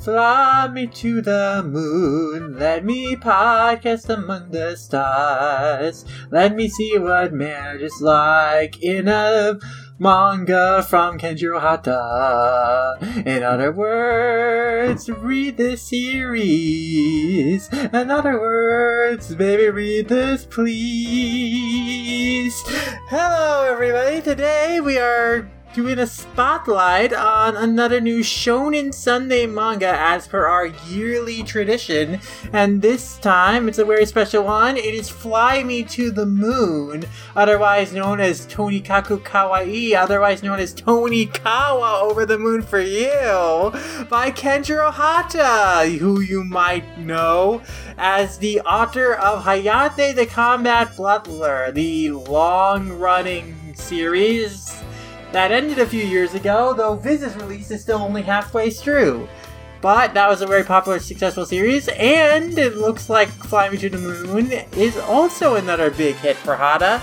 Fly me to the moon, let me podcast among the stars. Let me see what marriage is like in a manga from Kenjiro Hata. In other words, read this series. In other words, baby, read this, please. Hello, everybody. Today we are doing a spotlight on another new Shonen Sunday manga as per our yearly tradition. And this time it's a very special one. It is Fly Me to the Moon, otherwise known as Tonikaku Kawaii, otherwise known as Tonikawa Over the Moon for You, by Kenjiro Hata, who you might know as the author of Hayate the Combat Butler, the long running series that ended a few years ago, though Viz's release is still only halfway through. But that was a very popular, successful series, and it looks like Fly Me to the Moon is also another big hit for Hata,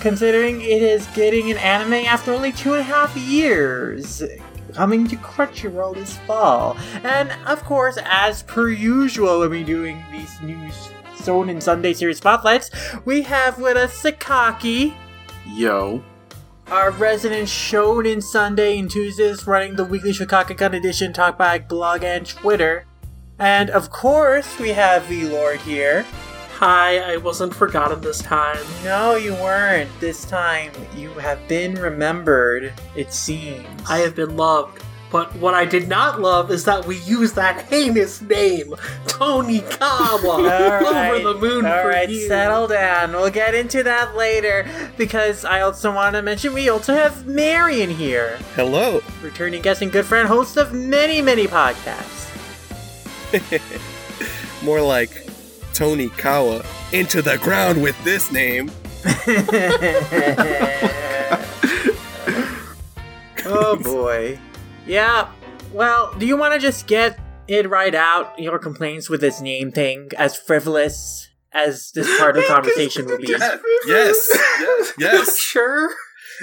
considering it is getting an anime after only two and a half years. Coming to Crunchyroll this fall. And of course, as per usual when we're doing these new Shonen Sunday series spotlights, we have with us Sakaki, Yo. Our resident Shonen Sunday and Tuesdays running the weekly Shikakukan edition Talkback blog and Twitter. And of course, we have V-Lord here. Hi, I wasn't forgotten this time. No, you weren't. This time, you have been remembered, it seems. I have been loved. But what I did not love is that we use that heinous name, Tonikawa, over the moon all for right, you. settle down. We'll get into that later because I also want to mention we also have Marion here, Hello. returning guest and good friend, host of many, many podcasts. More like Tonikawa into the ground with this name. oh boy. Yeah. Well, do you want to just get it right out your complaints with this name thing, as frivolous as this part of the conversation will be? Yes. Yes. yes. Sure.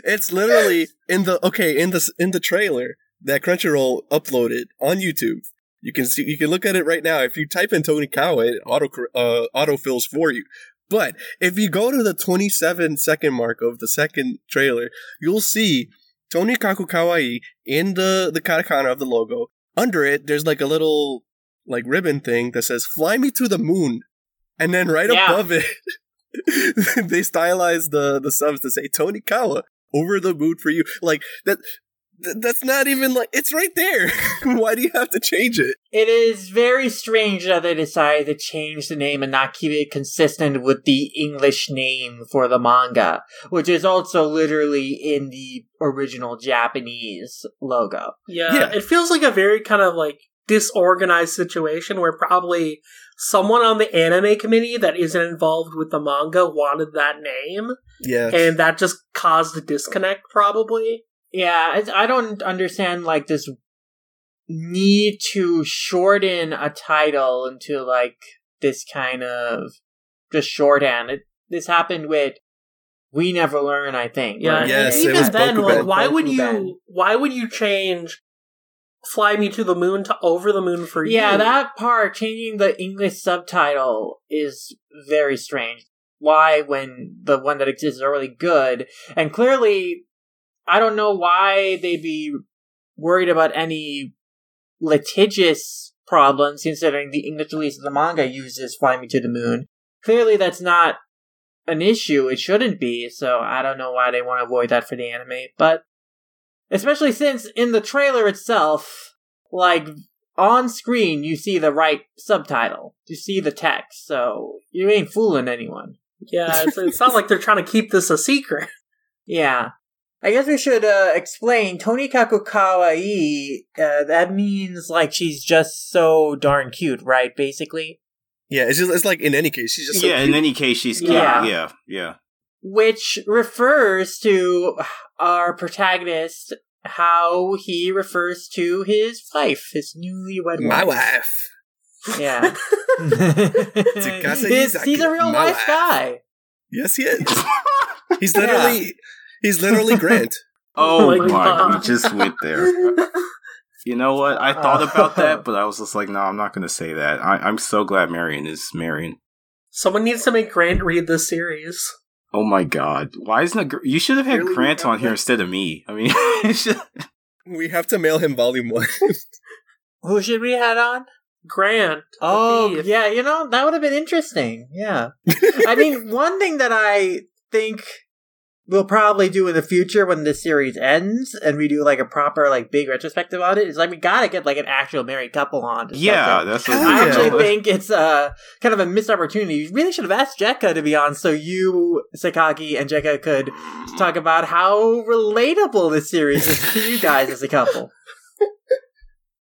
It's literally in the okay in the in the trailer that Crunchyroll uploaded on YouTube. You can see you can look at it right now. If you type in Tonikawa, it auto uh, autofills for you. But if you go to the 27 second mark of the second trailer, you'll see Tonikaku Kawaii in the the katakana of the logo. Under it, there's like a little like ribbon thing that says "Fly me to the moon," and then right Yeah. above it, they stylize the the subs to say Tonikawa over the moon for you. Like that. Th- That's not even like it's right there. Why do you have to change it? It is very strange that they decided to change the name and not keep it consistent with the English name for the manga, which is also literally in the original Japanese logo. Yeah, Yeah. it feels like a very kind of like disorganized situation where probably someone on the anime committee that isn't involved with the manga wanted that name, Yeah, and that just caused a disconnect, probably. Yeah, it's, I don't understand like this need to shorten a title into like this kind of just shorthand. It, this happened with We Never Learn, I think. Yeah, right? and Yes, it even was then, Bokuben. like, why would Bokuben. you? Why would you change "Fly Me to the Moon" to "Over the Moon for You"? Yeah, that part, changing the English subtitle is very strange. Why, when the one that exists is already good? And clearly, I don't know why they'd be worried about any litigious problems, considering the English release of the manga uses Fly Me to the Moon. Clearly, that's not an issue. It shouldn't be, so I don't know why they want to avoid that for the anime. But, especially since in the trailer itself, like, on screen you see the right subtitle. You see the text, so you ain't fooling anyone. yeah. It's, it's not like they're trying to keep this a secret. Yeah. I guess we should uh, explain Tony Kawaii. Uh, that means like she's just so darn cute, right? Basically, yeah. It's just it's like in any case, she's just so yeah, in any case, she's cute. Yeah. Yeah, yeah. which refers to our protagonist, how he refers to his wife, his newlywed wife. my wife. wife. Yeah. He's, he's a real my life wife. guy. Yes, he is. He's literally he's literally Grant. Oh, Oh my my, God. we just went there. You know what? I thought uh. about that, but I was just like, no, I'm not going to say that. I, I'm so glad Marion is Marion. Someone needs to make Grant read this series. Oh my god! Why isn't it? You should have had Really? Grant on here instead of me. I mean, should- We have to mail him volume one. Who should we had on? Grant. Oh, yeah, you know, that would have been interesting. Yeah. I mean, one thing that I think we'll probably do in the future when this series ends and we do like a proper, like, big retrospective on it is like we gotta get like an actual married couple on. Yeah, that's what I yeah. actually think it's uh, kind of a missed opportunity. You really should have asked Jekka to be on so you, Sakaki, and Jekka could talk about how relatable this series is to you guys as a couple.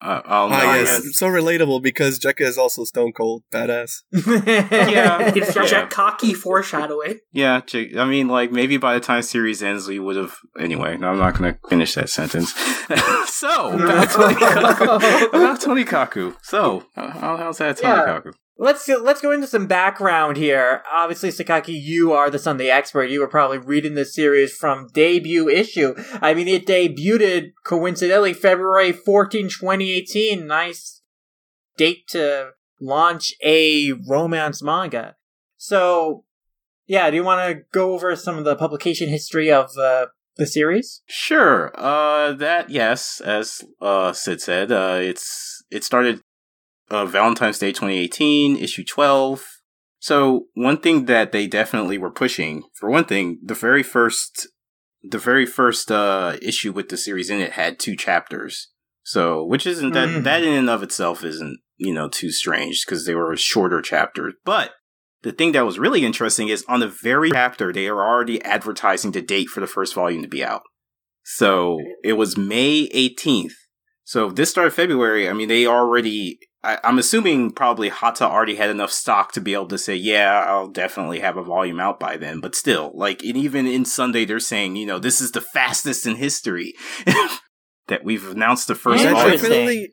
Uh, oh no, ah, yes, man. so relatable because Jekka is also stone cold badass. Yeah, it's Yeah. Jack cocky foreshadowing. yeah. J- I mean, like maybe by the time series ends, we would have. Anyway, no, I'm not going to finish that sentence. so about Tonikaku. about Tonikaku. So how, how's that Tony Yeah. Kaku? Let's go, let's go into some background here. Obviously, Sakaki, you are the Sunday expert. You were probably reading this series from debut issue. I mean, it debuted coincidentally February 14, 2018. Nice date to launch a romance manga. So, yeah, do you want to go over some of the publication history of uh, the series? Sure. Uh, that yes, as uh Sid said, uh, it's it started uh, Valentine's Day 2018, issue 12. So one thing that they definitely were pushing, for one thing, the very first, the very first uh issue with the series in it had two chapters. So which isn't that Mhm. that in and of itself isn't you know too strange because they were shorter chapters, but. The thing that was really interesting is on the very chapter, they are already advertising the date for the first volume to be out. So it was May 18th. So if this started February. I mean, they already, I, I'm assuming probably Hata already had enough stock to be able to say, yeah, I'll definitely have a volume out by then. But still, like, and even in Sunday, they're saying, you know, this is the fastest in history that we've announced the first Yeah, that volume. Definitely,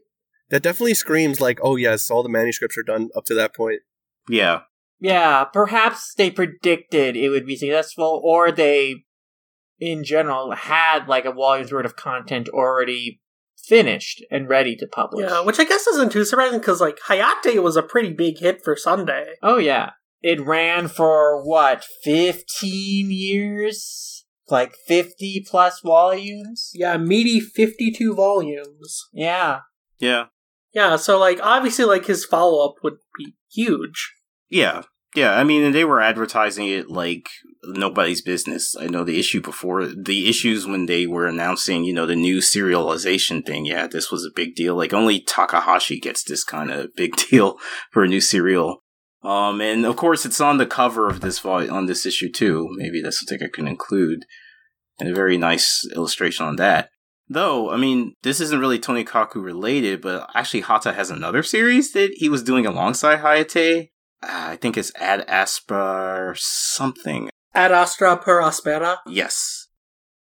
that definitely screams like, oh yes, all the manuscripts are done up to that point. Yeah. Yeah, perhaps they predicted it would be successful, or they, in general, had like a volume's worth of content already finished and ready to publish. Yeah, which I guess isn't too surprising because like Hayate was a pretty big hit for Sunday. oh yeah, it ran for what fifteen years, like fifty plus volumes. Yeah, meaty fifty-two volumes. Yeah, Yeah. Yeah, so like obviously like his follow-up would be huge. Yeah. Yeah, I mean, and they were advertising it like nobody's business. I know the issue before, the issues when they were announcing, you know, the new serialization thing. Yeah, this was a big deal. Like only Takahashi gets this kind of big deal for a new serial. Um, and of course, it's on the cover of this vol- on this issue too. Maybe that's something I can include, and a very nice illustration on that. Though, I mean, this isn't really Tonikaku related, but actually, Hata has another series that he was doing alongside Hayate. I think it's Ad or something. Ad Astra per Aspera. Yes.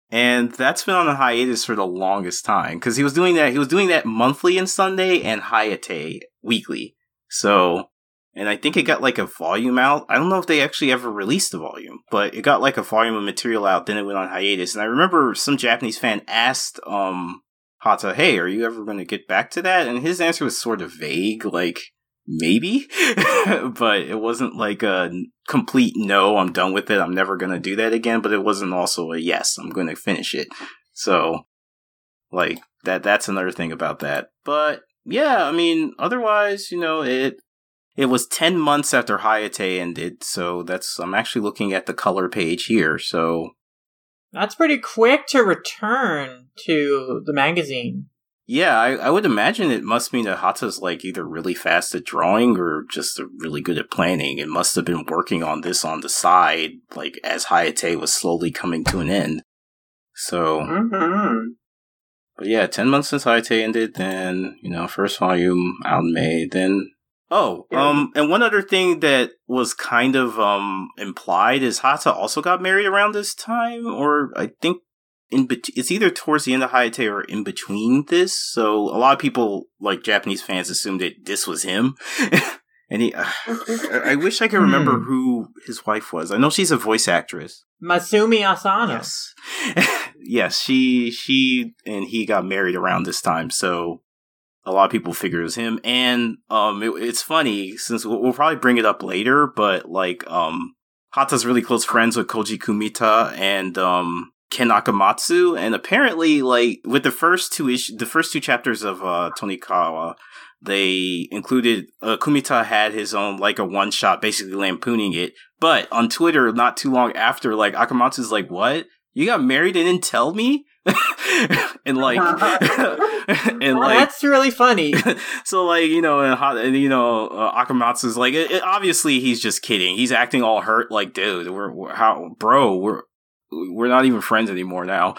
And that's been on a hiatus for the longest time because he was doing that. He was doing that monthly in Sunday and Hayate weekly. So, and I think it got like a volume out. I don't know if they actually ever released the volume, but it got like a volume of material out. Then it went on hiatus. And I remember some Japanese fan asked, um, Hata, hey, are you ever going to get back to that? And his answer was sort of vague, like, maybe, but it wasn't like a complete no, I'm done with it. I'm never going to do that again. But it wasn't also a yes, I'm going to finish it. So, like that, that's another thing about that. But yeah, I mean, otherwise, you know, it, it was 10 months after Hayate ended. So that's, I'm actually looking at the color page here. So that's pretty quick to return to the magazine. Yeah, I, I would imagine it must mean that Hata's like either really fast at drawing or just really good at planning. It must have been working on this on the side, like as Hayate was slowly coming to an end. So, Mm-hmm. but yeah, 10 months since Hayate ended, then, you know, first volume out in May, then. Oh, Yeah. um, and one other thing that was kind of, um, implied is Hata also got married around this time, or I think in bet- it's either towards the end of Hayate or in between this. So a lot of people, like Japanese fans, assumed that this was him, And he, uh, I wish I could remember Hmm. who his wife was. I know she's a voice actress. Masumi Asano. Yes, yes. She, she, and he got married around this time, so a lot of people figure it was him. And um, it, it's funny since we'll, we'll probably bring it up later, but like um, Hata's really close friends with Koji Kumeta and um. Ken Akamatsu, and apparently, like with the first two ish- the first two chapters of uh, Tonikawa, they included uh, Kumeta had his own like a one shot, basically lampooning it. But on Twitter, not too long after, like Akamatsu's like, "What? You got married and didn't tell me?" and like, and Well, like, that's really funny. so like you know, and, and you know, uh, Akamatsu's like, it, it- obviously he's just kidding. He's acting all hurt, like, dude, we're, we're how, bro, we're we're not even friends anymore now.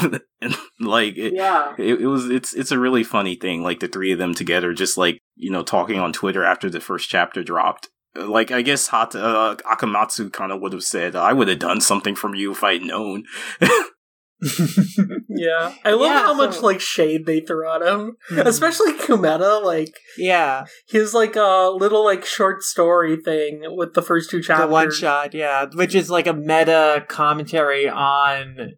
and like, it, yeah. it, it was it's it's a really funny thing like the three of them together just like you know talking on twitter after the first chapter dropped like i guess Hata, uh, akamatsu kind of would have said i would have done something from you if i'd known Yeah, I love Yeah, how much like shade they throw at him, Mhm. especially Kumeta. Like yeah. his like uh, little like short story thing with the first two chapters. The one shot, yeah, which is like a meta commentary on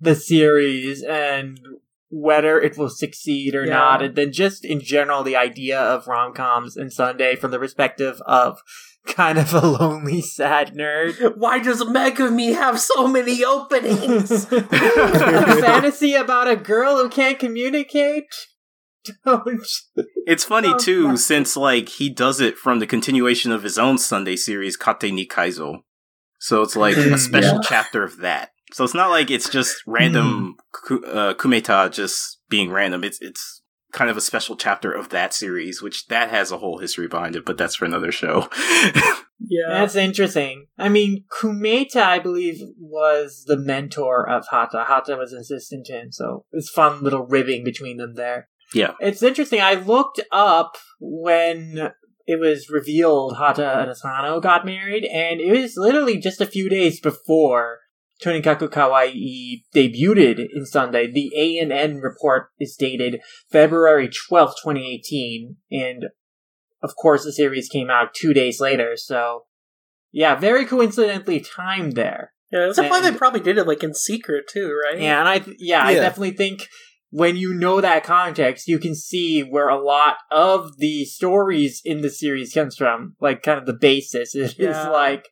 the series and whether it will succeed or Yeah. not, and then just in general the idea of rom coms and Sunday from the perspective of kind of a lonely, sad nerd. Why does Megami have so many openings? a fantasy about a girl who can't communicate. Don't. it's funny Oh, too yeah. since like he does it from the continuation of his own sunday series Katte ni Kaizo so it's like a Mm, special yeah. chapter of that so it's not like it's just random ku- uh, kumeta just being random it's it's kind of a special chapter of that series which that has a whole history behind it but that's for another show yeah, That's interesting. I mean, Kumeta, I believe, was the mentor of Hata. Hata was an assistant to him, so it's fun little ribbing between them there. Yeah. It's interesting. I looked up when it was revealed Hata and Asano got married, and it was literally just a few days before Tonikaku Kawaii debuted in Sunday. The ANN report is dated February 12th, 2018, and of course the series came out two days later, so yeah, very coincidentally timed there. yeah. That's why they probably did it like in secret too, right? Yeah, and I th- yeah, I definitely think when you know that context, you can see where a lot of the stories in the series comes from. Like, kind of the basis is Yeah. like,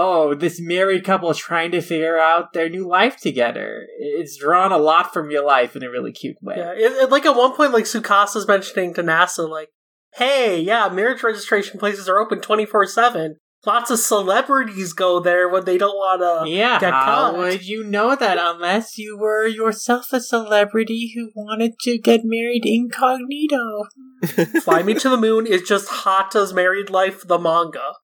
oh, this married couple trying to figure out their new life together. It's drawn a lot from your life in a really cute way. Yeah, it, it- like at one point, like Tsukasa's mentioning to NASA, like, "Hey, yeah, marriage registration places are open twenty four seven. Lots of celebrities go there when they don't want to." Yeah, get how would you know that unless you were yourself a celebrity who wanted to get married incognito? Fly Me to the Moon is just Hata's married life, the manga.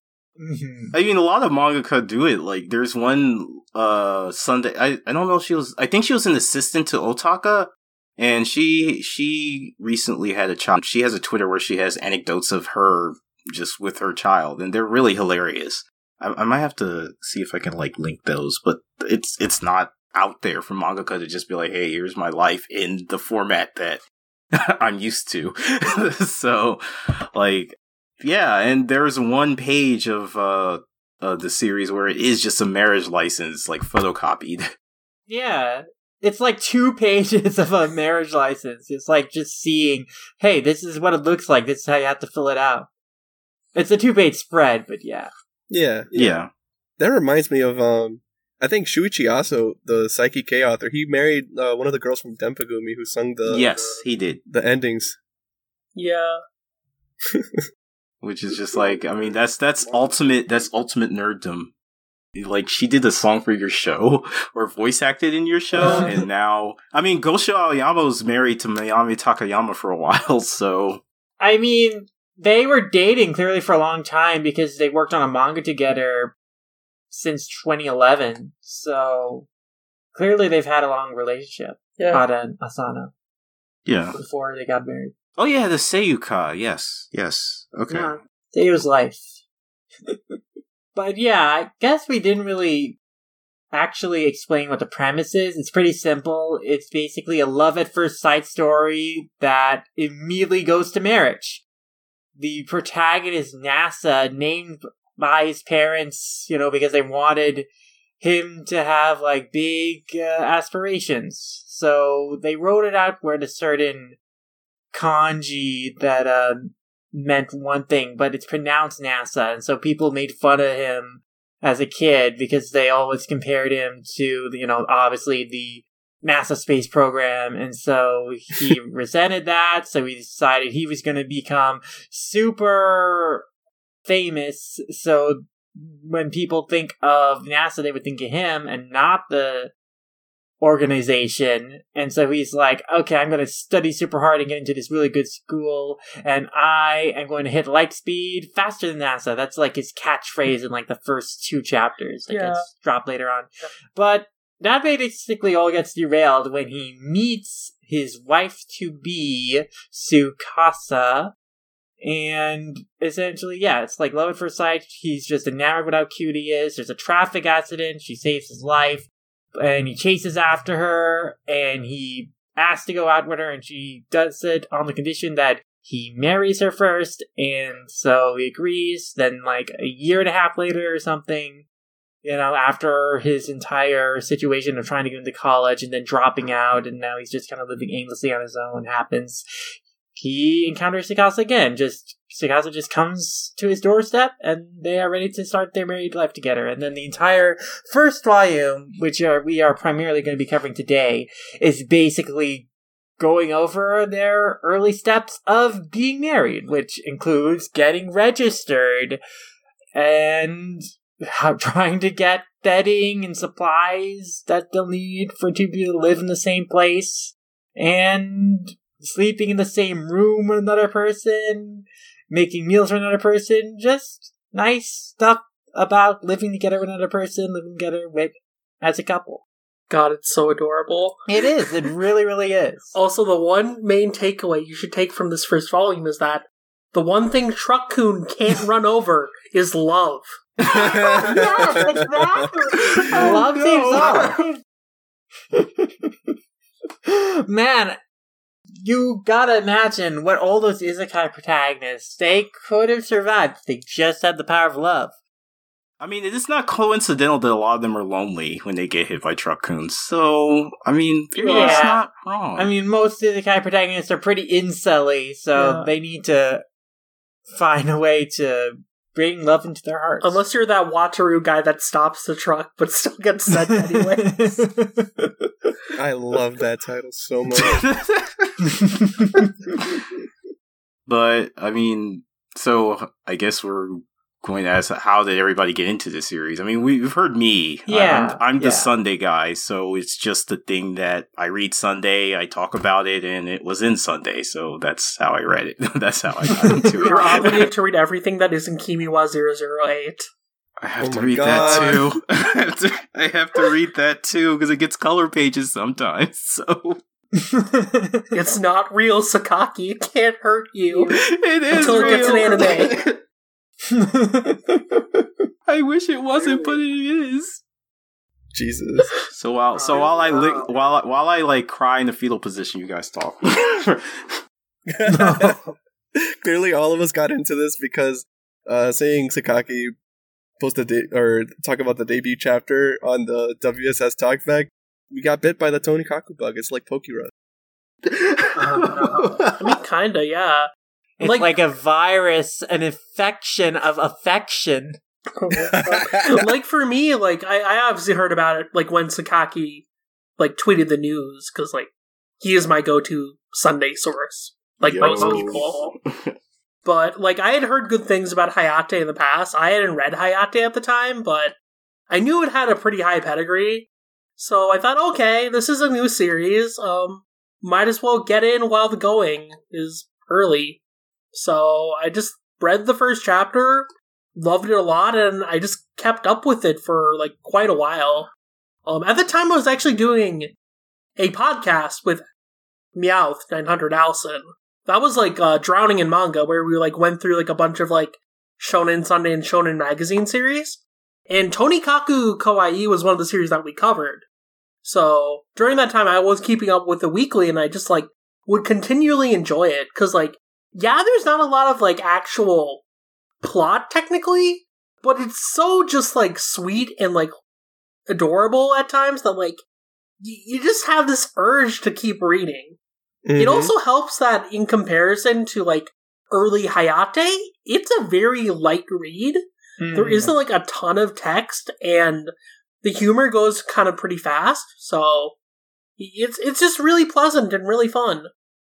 Mhm. I mean, a lot of mangaka do it. Like, there's one uh Sunday. I I don't know. if She was. I think she was an assistant to Otaka, and she she recently had a child. She has a Twitter where she has anecdotes of her just with her child, and they're really hilarious. I, I might have to see if I can like link those, but it's it's not out there for mangaka to just be like, "Hey, here's my life in the format that I'm used to." so, like, yeah, and there's one page of uh, uh the series where it is just a marriage license, like photocopied. Yeah. It's like two pages of a marriage license. It's like just seeing, hey, this is what it looks like. This is how you have to fill it out. It's a two page spread, but yeah. yeah, yeah. That reminds me of um. I think Shuichi Aso, the Saiki K author, he married uh, one of the girls from Denpagumi who sung the yes, he did. the, the endings. Yeah, Which is just like, I mean, that's that's ultimate. That's ultimate nerddom. Like she did a song for your show or voice acted in your show, and now, I mean, Gosho Aoyama was married to Minami Takayama for a while, so I mean, they were dating clearly for a long time because they worked on a manga together since 2011. So clearly they've had a long relationship, yeah. Hata and Asano, yeah. before they got married. Oh yeah, the Seiyuka. Yes, yes. Okay. Yeah. It life. but yeah, I guess we didn't really actually explain what the premise is. It's pretty simple. It's basically a love at first sight story that immediately goes to marriage. the protagonist NASA named by his parents, you know, because they wanted him to have like big uh, aspirations. So they wrote it out where a certain kanji that uh, meant one thing, but it's pronounced NASA, and so people made fun of him as a kid because they always compared him to, you know, obviously the NASA space program, and so he resented that. So he decided he was going to become super famous. So when people think of NASA, they would think of him and not the organization. And so he's like, okay, I'm going to study super hard and get into this really good school. And I am going to hit light speed faster than NASA. That's like his catchphrase in like the first two chapters that Yeah. gets dropped later on. But that basically all gets derailed when he meets his wife to be, Tsukasa. And essentially, yeah, it's like love at first sight. He's just enamored with how cute he is. There's a traffic accident. She saves his life. And he chases after her. And he asks to go out with her. And she does it on the condition that he marries her first. And so he agrees. Then, like, a year and a half later or something, you know, after his entire situation of trying to get into college and then dropping out, and now he's just kind of living aimlessly on his own happens. He encounters Tsukasa again. Just Tsukasa just comes to his doorstep, and they are ready to start their married life together. And then the entire first volume, which are, we are primarily going to be covering today, is basically going over their early steps of being married, which includes getting registered and how trying to get bedding and supplies that they'll need for two people to live in the same place and sleeping in the same room with another person, making meals for another person, just nice stuff about living together with another person, living together with as a couple. God, it's so adorable. It is. It really, really is. Also, the one main takeaway you should take from this first volume is that the one thing Truck-kun can't run over is love. yes, exactly. Love oh, saves all. Man, you gotta imagine what all those isekai protagonists they could have survived if they just had the power of love. I mean, it is not coincidental that a lot of them are lonely when they get hit by Truck-kuns. So, I mean, it's Yeah. not wrong. I mean, most isekai protagonists are pretty incelly, so Yeah. they need to find a way to bring love into their hearts. Unless you're that Wataru guy that stops the truck but still gets sent anyway. I love that title so much. but I mean, so I guess we're going to ask how did everybody get into this series? I mean, we've heard me. Yeah, I'm, I'm the yeah. Sunday guy, so it's just the thing that I read Sunday, I talk about it, and it was in Sunday, so that's how I read it. that's how I got into it. You're obligated to read everything that is in Kimiwa 008. I have Oh to read God. that too. I have to, I have to read that too because it gets color pages sometimes. So It's not real Sakaki. It can't hurt you. it is Until it gets an anime. I wish it wasn't, but it is. Jesus. So while so while I lick while while I like cry in the fetal position, you guys talk. Clearly, all of us got into this because uh, seeing Sakaki post a de- or talk about the debut chapter on the WSS Talkback, we got bit by the Tonikaku bug. It's like Pokérus. I mean, kinda, yeah. It's Like- like, a virus, an infection of affection. like for me, like I, I obviously heard about it like when Sakaki like tweeted the news because like he is my go-to Sunday source, like Yo. most people. But like I had heard good things about Hayate in the past. I hadn't read Hayate at the time, but I knew it had a pretty high pedigree. So I thought, okay, this is a new series. Um, might as well get in while the going is early. So I just read the first chapter, loved it a lot, and I just kept up with it for like quite a while. Um, at the time, I was actually doing a podcast with Meowth 900 Allison. That was like uh, Drowning in Manga, where we like went through like a bunch of like Shonen Sunday and Shonen Magazine series. And Tonikaku Kawaii was one of the series that we covered. So during that time, I was keeping up with the weekly, and I just like would continually enjoy it because like yeah, there's not a lot of like actual plot technically, but it's so just like sweet and like adorable at times that like y- you just have this urge to keep reading. It Mhm. also helps that in comparison to like early Hayate, it's a very light read. There Hmm. isn't like a ton of text and the humor goes kind of pretty fast, so it's it's just really pleasant and really fun.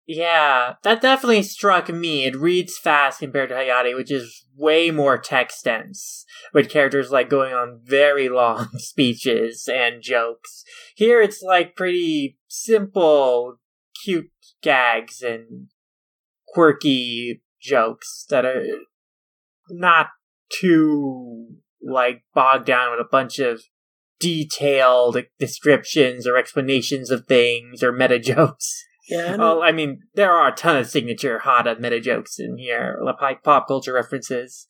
Yeah, that definitely struck me. It reads fast compared to Hayate, which is way more text dense, with characters like going on very long speeches and jokes. Here it's like pretty simple, cute gags and quirky jokes that are not too like bogged down with a bunch of detailed descriptions or explanations of things or meta jokes. Yeah, and Oh, I mean, there are a ton of signature Hata meta jokes in here, like pop culture references.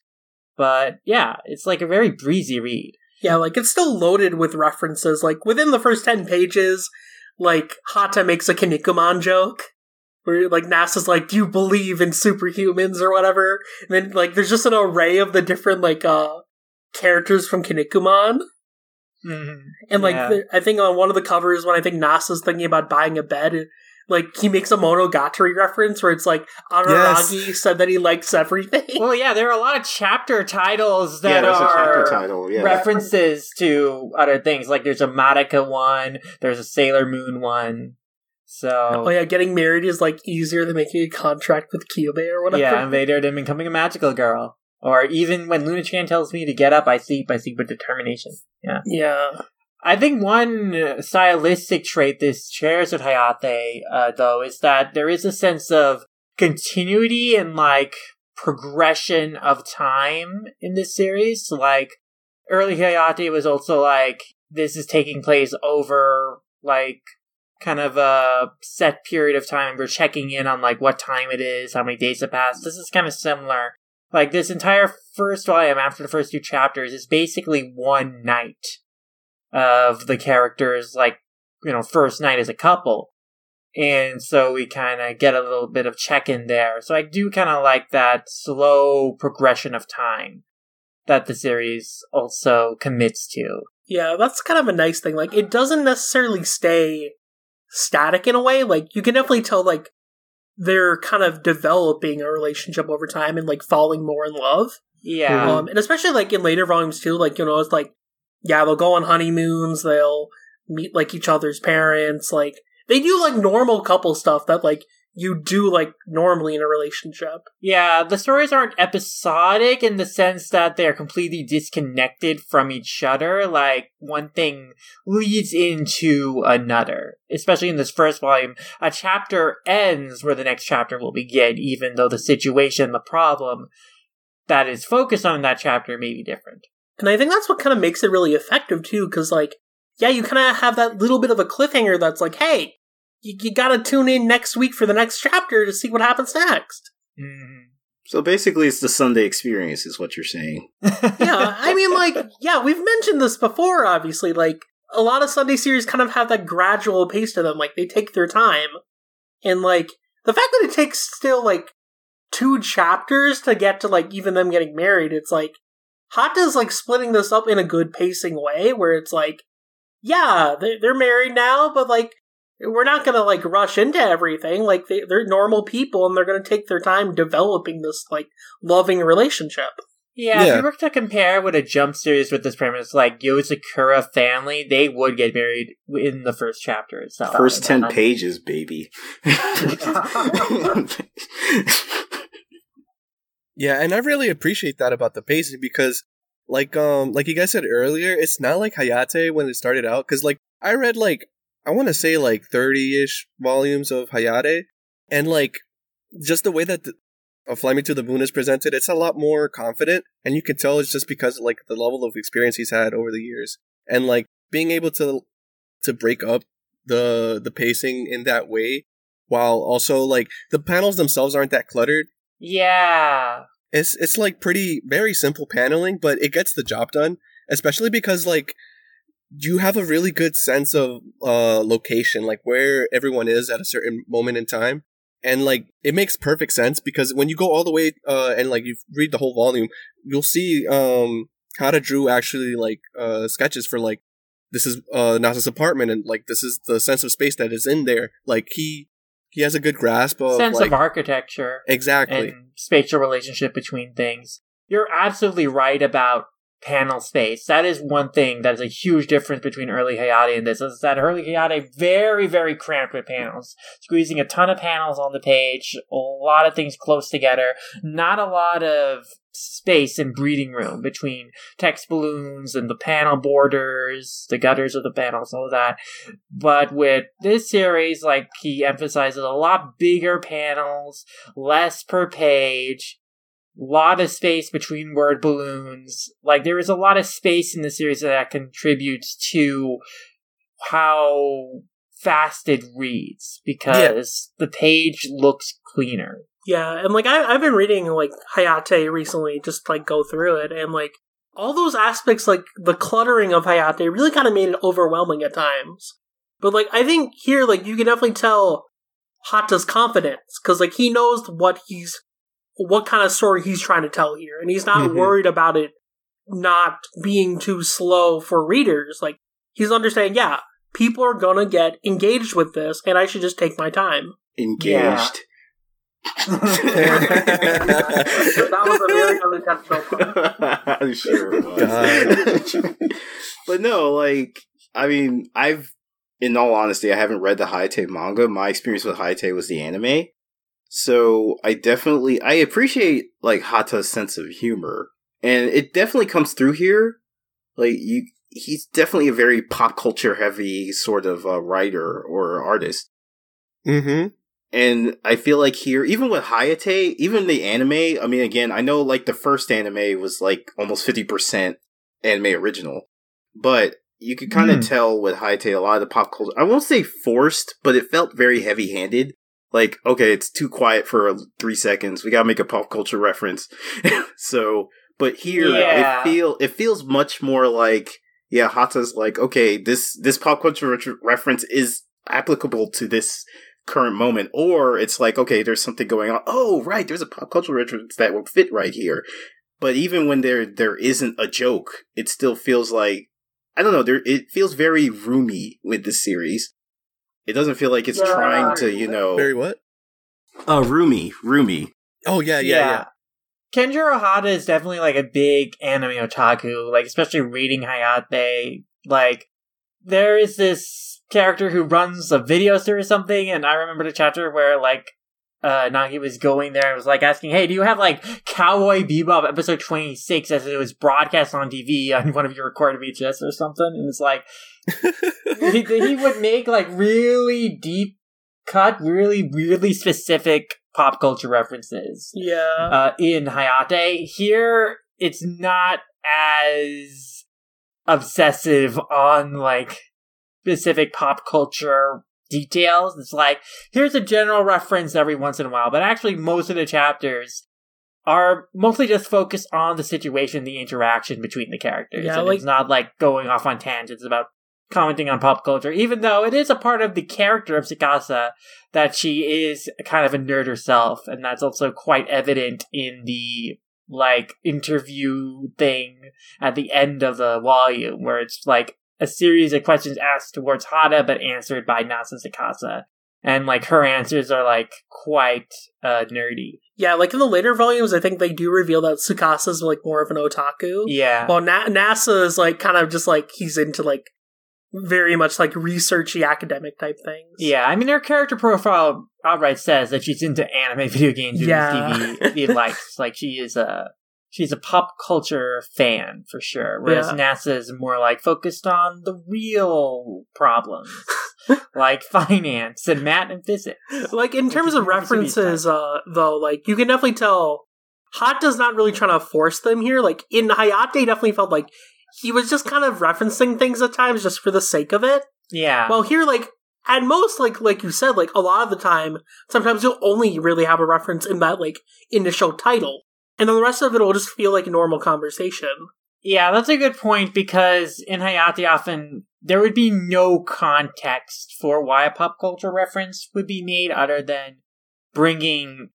But yeah, it's like a very breezy read. Yeah, like it's still loaded with references. Like within the first ten pages, like Hata makes a Kinnikuman joke. Where like NASA's like, Do you believe in superhumans or whatever? And then like there's just an array of the different like uh characters from Kinnikuman. And like Yeah. the, I think on one of the covers when I think NASA's thinking about buying a bed, like he makes a Monogatari reference where it's like Araragi said that he likes everything. Well, yeah, there are a lot of chapter titles that there's a chapter are title. Yeah. references to other things. Like there's a Madoka one, there's a Sailor Moon one. So oh yeah, getting married is like easier than making a contract with Kyubey or whatever. yeah, Invader and becoming a magical girl. Or even when Luna Chan tells me to get up, I sleep. I sleep with determination. Yeah. Yeah. I think one uh, stylistic trait this shares with Hayate, uh, though, is that there is a sense of continuity and like progression of time in this series. Like early Hayate was also like this is taking place over like kind of a set period of time. We're checking in on like what time it is, how many days have passed. This is kind of similar. Like this entire first volume after the first two chapters is basically one night of the characters like you know first night as a couple and so we kind of get a little bit of check in there so i do kind of like that slow progression of time that the series also commits to Yeah, that's kind of a nice thing. Like, it doesn't necessarily stay static in a way. Like, you can definitely tell, like, they're kind of developing a relationship over time and, like, falling more in love. yeah Um, and especially, like, in later volumes, too. Like, you know, it's like, yeah, they'll go on honeymoons, they'll meet, like, each other's parents. Like, they do, like, normal couple stuff that, like, you do, like, normally in a relationship. yeah the stories aren't episodic in the sense that they're completely disconnected from each other like one thing leads into another especially in this first volume a chapter ends where the next chapter will begin even though the situation the problem that is focused on in that chapter may be different And I think that's what kind of makes it really effective too, because like, yeah, you kind of have that little bit of a cliffhanger that's like, hey, you, you got to tune in next week for the next chapter to see what happens next. Mm-hmm. So basically, it's the Sunday experience, is what you're saying. Yeah, I mean, like, yeah, we've mentioned this before. Obviously, like a lot of Sunday series kind of have that gradual pace to them. Like they take their time, and like the fact that it takes still like two chapters to get to like even them getting married, it's like Hata's like splitting this up in a good pacing way where it's like, yeah, they- they're married now, but like we're not gonna like rush into everything. Like they, they're normal people and they're gonna take their time developing this like loving relationship. Yeah, if you were to compare with a jump series with this premise, like Yozakura family, they would get married in the first chapter itself. First um, 10 And- pages, baby. Yeah, and I really appreciate that about the pacing because, like, um, like you guys said earlier, it's not like Hayate when it started out. Because, like, I read like I want to say like thirty ish volumes of Hayate, and like just the way that the, uh, Fly Me to the Moon is presented, it's a lot more confident, and you can tell it's just because like the level of experience he's had over the years, and like being able to to break up the the pacing in that way, while also like the panels themselves aren't that cluttered Yeah. it's it's like pretty very simple paneling, but it gets the job done. Especially because like you have a really good sense of uh location, like where everyone is at a certain moment in time. and like it makes perfect sense because when you go all the way uh, and like you read the whole volume, you'll see um Hata drew actually like uh sketches for like this is uh Nasa's apartment and like this is the sense of space that is in there. Like he he has a good grasp of sense like, of architecture exactly. and spatial relationship between things. You're absolutely right about panel space. That is one thing that is a huge difference between early Hayate and this. Is that early Hayate very, very cramped with panels, squeezing a ton of panels on the page, a lot of things close together, not a lot of space and breathing room between text balloons and the panel borders, the gutters of the panels, all that. But with this series, like he emphasizes a lot bigger panels, less per page, lot of space between word balloons. Like there is a lot of space in the series that contributes to how fast it reads because the page looks cleaner. Yeah, and like I, I've been reading like Hayate recently, just like go through it, and like all those aspects, like the cluttering of Hayate, really kind of made it overwhelming at times. But like I think here, like you can definitely tell Hata's confidence because like he knows what he's, what kind of story he's trying to tell here, and he's not Mhm. worried about it not being too slow for readers. Like he's understanding, yeah, people are gonna get engaged with this, and I should just take my time. Engaged. that was a very unintentional pun. I'm sure it was. but no, like, I mean, I've, in all honesty, I haven't read the Hayate manga. My experience with Hayate was the anime. So I definitely, I appreciate, like, Hata's sense of humor. And it definitely comes through here. Like, you, he's definitely a very pop culture heavy sort of uh, writer or artist. mm-hmm. And I feel like here, even with Hayate, even the anime, I mean, again, I know like the first anime was like almost 50% anime original, but you could kind of Hmm. tell with Hayate a lot of the pop culture, I won't say forced, but it felt very heavy handed. Like, okay, it's too quiet for three seconds. We gotta make a pop culture reference. so, but here Yeah. it feel, it feels much more like, yeah, Hata's like, okay, this, this pop culture re- reference is applicable to this current moment, or it's like, okay, there's something going on. Oh, right, there's a pop culture reference that will fit right here. But even when there there isn't a joke, it still feels like I don't know. There it feels very roomy with this series. It doesn't feel like it's Yeah. trying to, you know, Very what? uh, roomy, roomy. Oh yeah, yeah, yeah. Kenjiro Hata is definitely like a big anime otaku, like especially reading Hayate. Like there is this character who runs a video store or something, and I remember the chapter where like uh Nagi was going there and was like asking, Hey, do you have like Cowboy Bebop episode twenty six as it was broadcast on TV on one of your recorded VHS or something? And it's like he, he would make like really deep cut, really weirdly specific pop culture references Yeah. uh, in Hayate. Here, it's not as obsessive on like specific pop culture details. It's like here's a general reference every once in a while, but actually, most of the chapters are mostly just focused on the situation, the interaction between the characters. Yeah, and like- it's not like going off on tangents about commenting on pop culture, even though it is a part of the character of Tsukasa that she is kind of a nerd herself, and that's also quite evident in the like interview thing at the end of the volume, where it's like a series of questions asked towards Hata but answered by Nasa Tsukasa. And like her answers are like quite uh nerdy. Yeah, like in the later volumes, I think they do reveal that Tsukasa's like more of an otaku. Yeah. Well, Na- NASA is like kind of just like he's into like very much like researchy academic type things. Yeah, I mean her character profile outright says that she's into anime, video games, movies, Yeah. TV, TV likes. Like she is a she's a pop culture fan for sure. Whereas Yeah. NASA is more like focused on the real problems, like finance and math and physics. Like in terms of It's a series references, uh, though, like you can definitely tell Hata does not really try to force them here. Like in Hayate, definitely felt like he was just kind of referencing things at times just for the sake of it. Yeah. Well, here, like at most, like like you said, like a lot of the time, sometimes you'll only really have a reference in that like initial title, and then the rest of it will just feel like normal conversation. Yeah, that's a good point because in Hayate often there would be no context for why a pop culture reference would be made other than bringing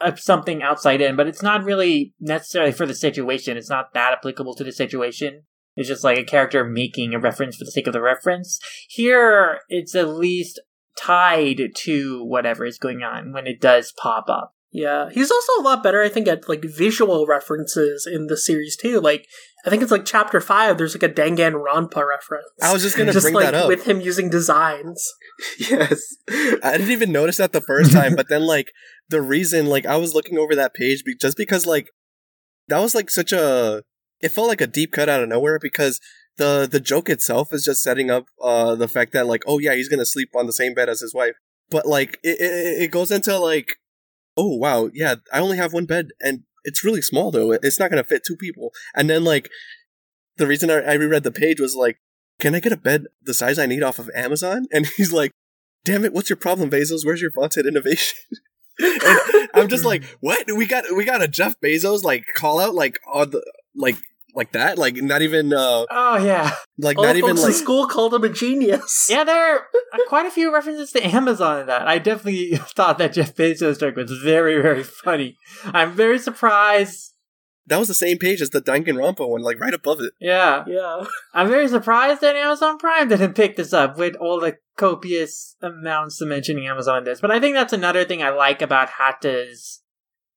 uh, something outside in, but it's not really necessarily for the situation. It's not that applicable to the situation. It's just like a character making a reference for the sake of the reference. Here, it's at least tied to whatever is going on when it does pop up. Yeah, he's also a lot better, I think, at like visual references in the series too. Like, I think it's like chapter five. There's like a Danganronpa reference. I was just gonna just bring like that up. with him using designs. yes. I didn't even notice that the first time, but then like the reason, like I was looking over that page be- just because like that was like such a, it felt like a deep cut out of nowhere because the the joke itself is just setting up uh the fact that like oh yeah he's gonna sleep on the same bed as his wife, but like it it, it goes into like oh wow yeah I only have one bed and it's really small though it's not gonna fit two people and then like the reason I, I reread the page was like can I get a bed the size I need off of Amazon and he's like damn it, what's your problem, Bezos? Where's your vaunted innovation? and I'm just like, what? We got we got a Jeff Bezos like call out like on the like like that? Like not even uh Oh yeah, like All not even like school called him a genius. yeah. There are quite a few references to Amazon in that. I definitely thought that Jeff Bezos joke was very very funny. I'm very surprised. that was the same page as the Danganronpa one, like right above it. Yeah, Yeah. I'm very surprised that Amazon Prime didn't pick this up with all the copious amounts of mentioning Amazon in this. But I think that's another thing I like about Hata's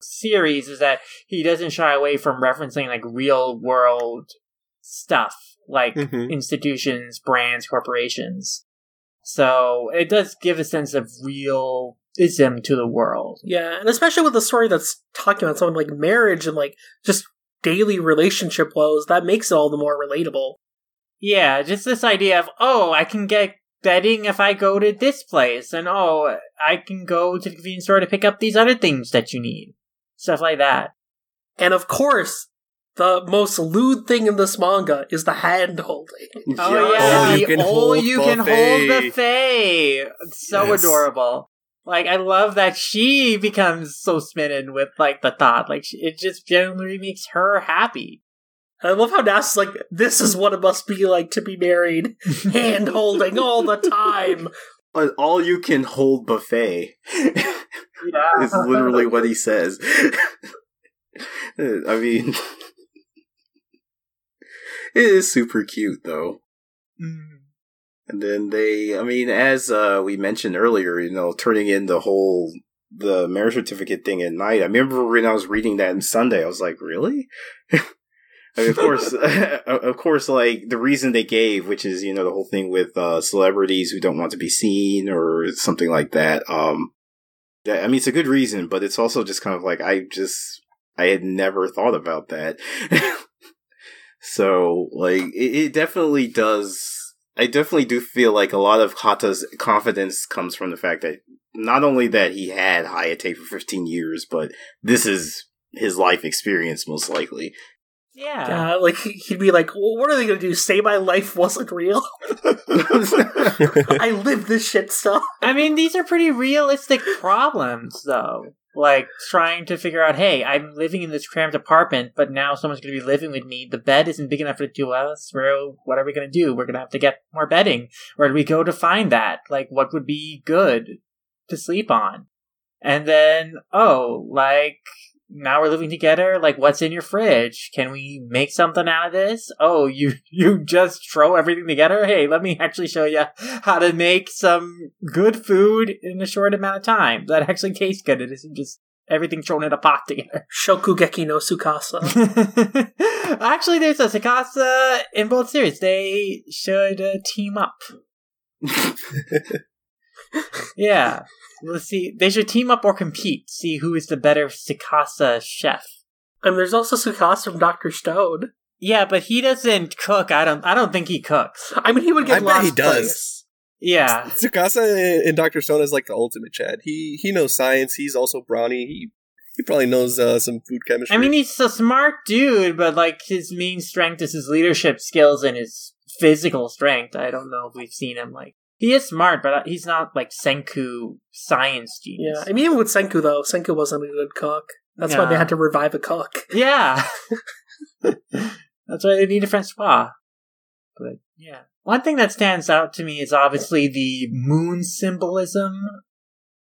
series is that he doesn't shy away from referencing like real world stuff, like Mhm. institutions, brands, corporations. So it does give a sense of realism to the world. Yeah, and especially with a story that's talking about something like marriage and like just daily relationship woes, that makes it all the more relatable. Yeah, just this idea of, oh, I can get bedding if I go to this place, and oh, I can go to the convenience store to pick up these other things that you need. Stuff like that. And of course, the most lewd thing in this manga is the hand holding. Oh, yeah, Oh, you can hold you can buffet. hold buffet. It's so Yes. adorable. Like, I love that she becomes so smitten with, like, the thought. Like, she, it just generally makes her happy. I love how Nass is like, this is what it must be like to be married. Hand holding all the time. An all you can hold buffet Yeah. is literally what he says. I mean, it is super cute though. Mm. And then they, I mean, as uh, we mentioned earlier, you know, turning in the whole the marriage certificate thing at night. I remember when I was reading that on Sunday, I was like, really? I mean, of course, of course, like the reason they gave, which is you know the whole thing with uh, celebrities who don't want to be seen or something like that. Um, that, I mean, it's a good reason, but it's also just kind of like I just I had never thought about that. so, like, it, it definitely does. I definitely do feel like a lot of Hata's confidence comes from the fact that not only that he had Hayate for 15 years, but this is his life experience most likely. Yeah. Yeah, like he- he'd be like, well, "What are they gonna do? Say my life wasn't real? I lived this shit stuff." I mean, these are pretty realistic problems, though. Like trying to figure out, hey, I'm living in this cramped apartment, but now someone's going to be living with me. The bed isn't big enough for the two of us. Well, what are we going to do? We're going to have to get more bedding. Where do we go to find that? Like, what would be good to sleep on? And then, oh, like now we're living together. Like, what's in your fridge? Can we make something out of this? Oh, you you just throw everything together. Hey, let me actually show you how to make some good food in a short amount of time that actually tastes good. It isn't just everything thrown in a pot together. Shokugeki no Sukasa. actually, there's a Tsukasa in both series. They should uh, team up. Yeah. Let's see. They should team up or compete. See who is the better Tsukasa chef. and there's also Tsukasa from Doctor Stone. Yeah, but he doesn't cook. I don't. I don't think he cooks. I mean, he would get I bet lost he does. place. Yeah. Tsukasa in, in Doctor Stone is like the ultimate Chad. He he knows science. He's also brawny. He he probably knows uh, some food chemistry. I mean, he's a smart dude, but like his main strength is his leadership skills and his physical strength. I don't know if we've seen him like he is smart, but uh, he's not like Senku science genius. Yeah, I mean, even with Senku though, Senku wasn't a good cook. That's why they had to revive a cook. Yeah. That's why they need a Francois. But yeah. One thing that stands out to me is obviously the moon symbolism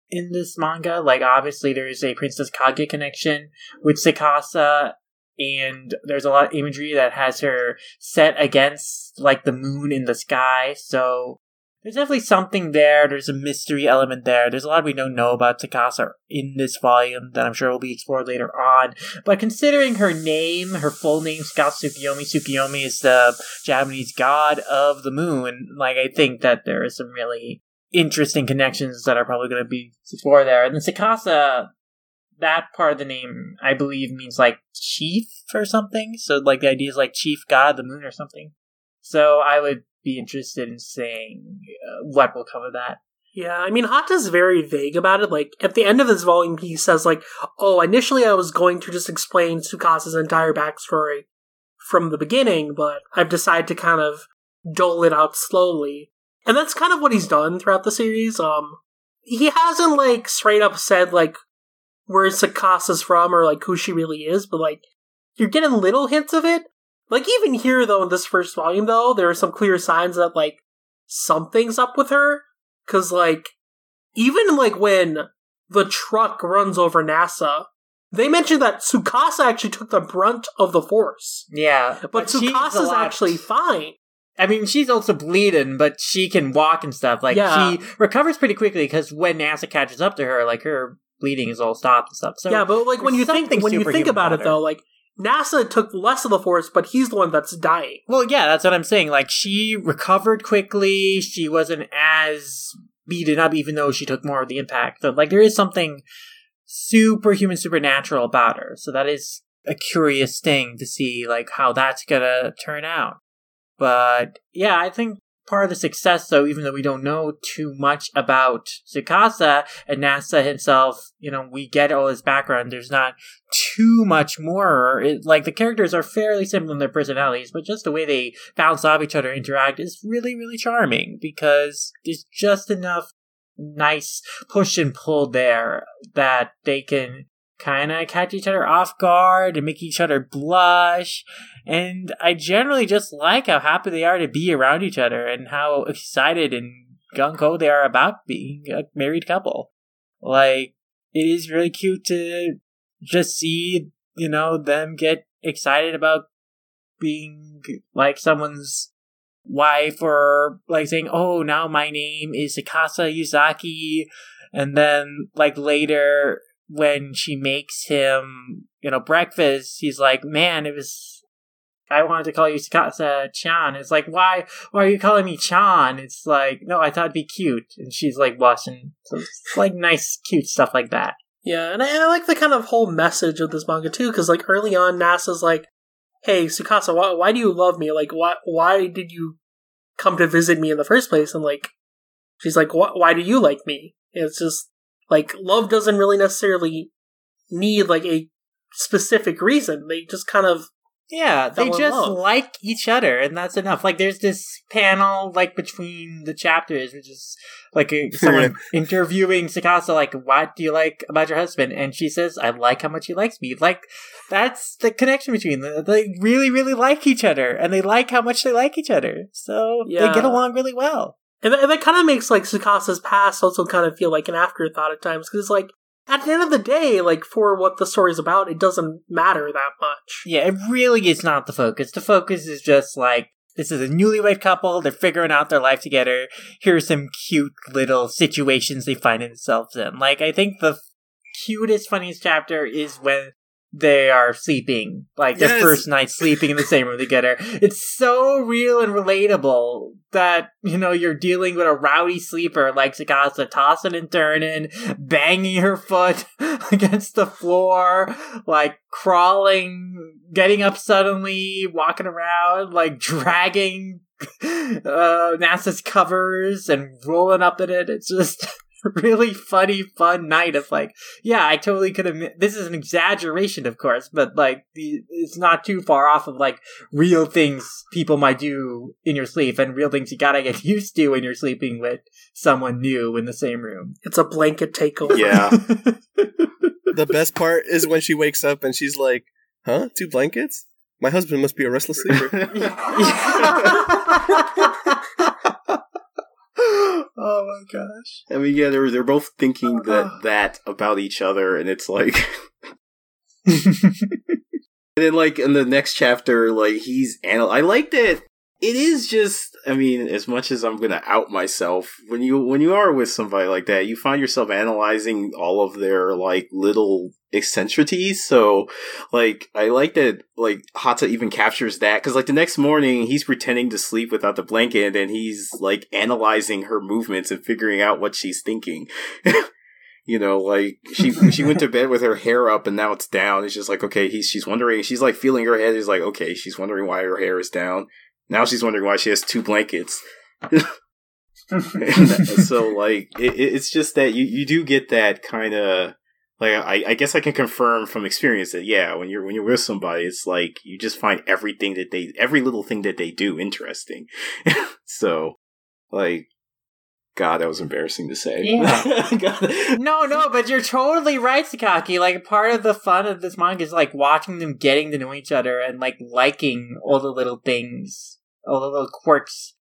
in this manga. Like, obviously, there is a Princess Kaguya connection with Tsukasa, and there's a lot of imagery that has her set against, like, the moon in the sky. So, there's definitely something there. There's a mystery element there. There's a lot we don't know about Tsukasa in this volume that I'm sure will be explored later on. But considering her name, her full name, Tsukasa Tsukiyomi, Tsukiyomi is the Japanese god of the moon. Like, I think that there is some really interesting connections that are probably going to be explored there. And then Tsukasa, that part of the name, I believe, means like chief or something. So, like, the idea is like chief god of the moon or something. So, I would be interested in seeing uh, what will come of that. Yeah, I mean, Hata's very vague about it. Like, at the end of this volume, he says, like, oh, initially I was going to just explain Tsukasa's entire backstory from the beginning, but I've decided to kind of dole it out slowly. And that's kind of what he's done throughout the series. Um, he hasn't, like, straight up said, like, where Tsukasa's from or, like, who she really is, but, like, you're getting little hints of it. Like even here though in this first volume though, there are some clear signs that like something's up with her cuz like even like when the truck runs over Nasa, they mentioned that Tsukasa actually took the brunt of the force. Yeah, but, but Tsukasa's actually fine. I mean, she's also bleeding, but she can walk and stuff. Like yeah. she recovers pretty quickly because when Nasa catches up to her, like her bleeding is all stopped and stuff. So yeah, but like when you think when you think about it though, like Nasa took less of the force, but he's the one that's dying. Well, yeah, that's what I'm saying. Like, she recovered quickly. She wasn't as beaten up, even though she took more of the impact. So, like, there is something superhuman, supernatural about her. So that is a curious thing to see, like, how that's gonna turn out. But, yeah, I think part of the success, though, even though we don't know too much about Tsukasa and Nasa himself, you know, we get all his background. There's not too much more. It, like, the characters are fairly similar in their personalities, but just the way they bounce off each other, interact is really, really charming because there's just enough nice push and pull there that they can kind of catch each other off guard and make each other blush. And I generally just like how happy they are to be around each other and how excited and gung ho they are about being a married couple. Like, it is really cute to just see, you know, them get excited about being like someone's wife or like saying, oh, now my name is Tsukasa Yuzaki. And then, like, later, when she makes him, you know, breakfast, he's like, "Man, it was." I wanted to call you Tsukasa uh, Chan. It's like, why? Why are you calling me Chan? It's like, no, I thought it'd be cute. And she's like it's like nice, cute stuff like that. Yeah, and I, and I like the kind of whole message of this manga too, because like early on, Nasa's like, "Hey, Tsukasa, why, why do you love me? Like, why why did you come to visit me in the first place?" And like, she's like, "Why do you like me?" And it's just like love doesn't really necessarily need like a specific reason. They just kind of yeah, they just love. like each other, and that's enough. Like, there's this panel like between the chapters, which is like a, someone interviewing Tsukasa, like, "What do you like about your husband?" And she says, "I like how much he likes me." Like, that's the connection between them. They really, really like each other, and they like how much they like each other. So yeah. they get along really well. And that, that kind of makes like Tsukasa's past also kind of feel like an afterthought at times because like at the end of the day, like for what the story's about, it doesn't matter that much. Yeah, it really is not the focus. The focus is just like this is a newlywed couple. They're figuring out their life together. Here's some cute little situations they find themselves in. Like I think the cutest, funniest chapter is when they are sleeping, like yes. first night sleeping in the same room together. It's so real and relatable that, you know, you're dealing with a rowdy sleeper like Tsukasa tossing and turning, banging her foot against the floor, like crawling, getting up suddenly, walking around, like dragging uh, Nasa's covers and rolling up in it. It's just really funny, fun night of like, yeah, I totally could have. This is an exaggeration, of course, but like, it's not too far off of like real things people might do in your sleep and real things you gotta get used to when you're sleeping with someone new in the same room. It's a blanket takeover. Yeah. the best part is when she wakes up and she's like, huh? Two blankets? My husband must be a restless sleeper. Oh my gosh. I mean, yeah, they're they're both thinking oh, that that about each other, and it's like, and then like in the next chapter, like he's anal. I like that. It is just, I mean, as much as I'm gonna out myself, when you when you are with somebody like that, you find yourself analyzing all of their like little eccentricities. So, like, I like that, like, Hata even captures that because, like, the next morning he's pretending to sleep without the blanket, and he's like analyzing her movements and figuring out what she's thinking. you know, like she she went to bed with her hair up and now it's down. It's just like okay, he's she's wondering. She's like feeling her head. He's like okay, she's wondering why her hair is down. Now she's wondering why she has two blankets. so like it, it's just that you you do get that kind of like I, I guess I can confirm from experience that yeah when you're when you're with somebody it's like you just find everything that they every little thing that they do interesting so like god that was embarrassing to say Yeah. no, no, but you're totally right, Sakaki. Like part of the fun of this manga is like watching them getting to know each other and like liking all the little things, all the little quirks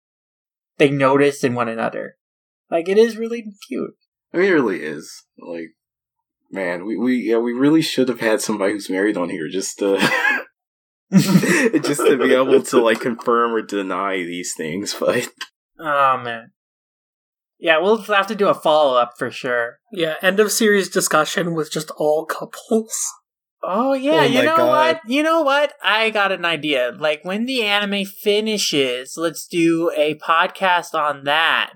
they notice in one another. Like it is really cute. I mean, it really is like man we, we yeah we really should have had somebody who's married on here just to just to be able to like confirm or deny these things but Oh man. Yeah, we'll have to do a follow up for sure. Yeah, end of series discussion with just all couples. Oh yeah, Oh you know God. what? You know what? I got an idea. Like when the anime finishes, let's do a podcast on that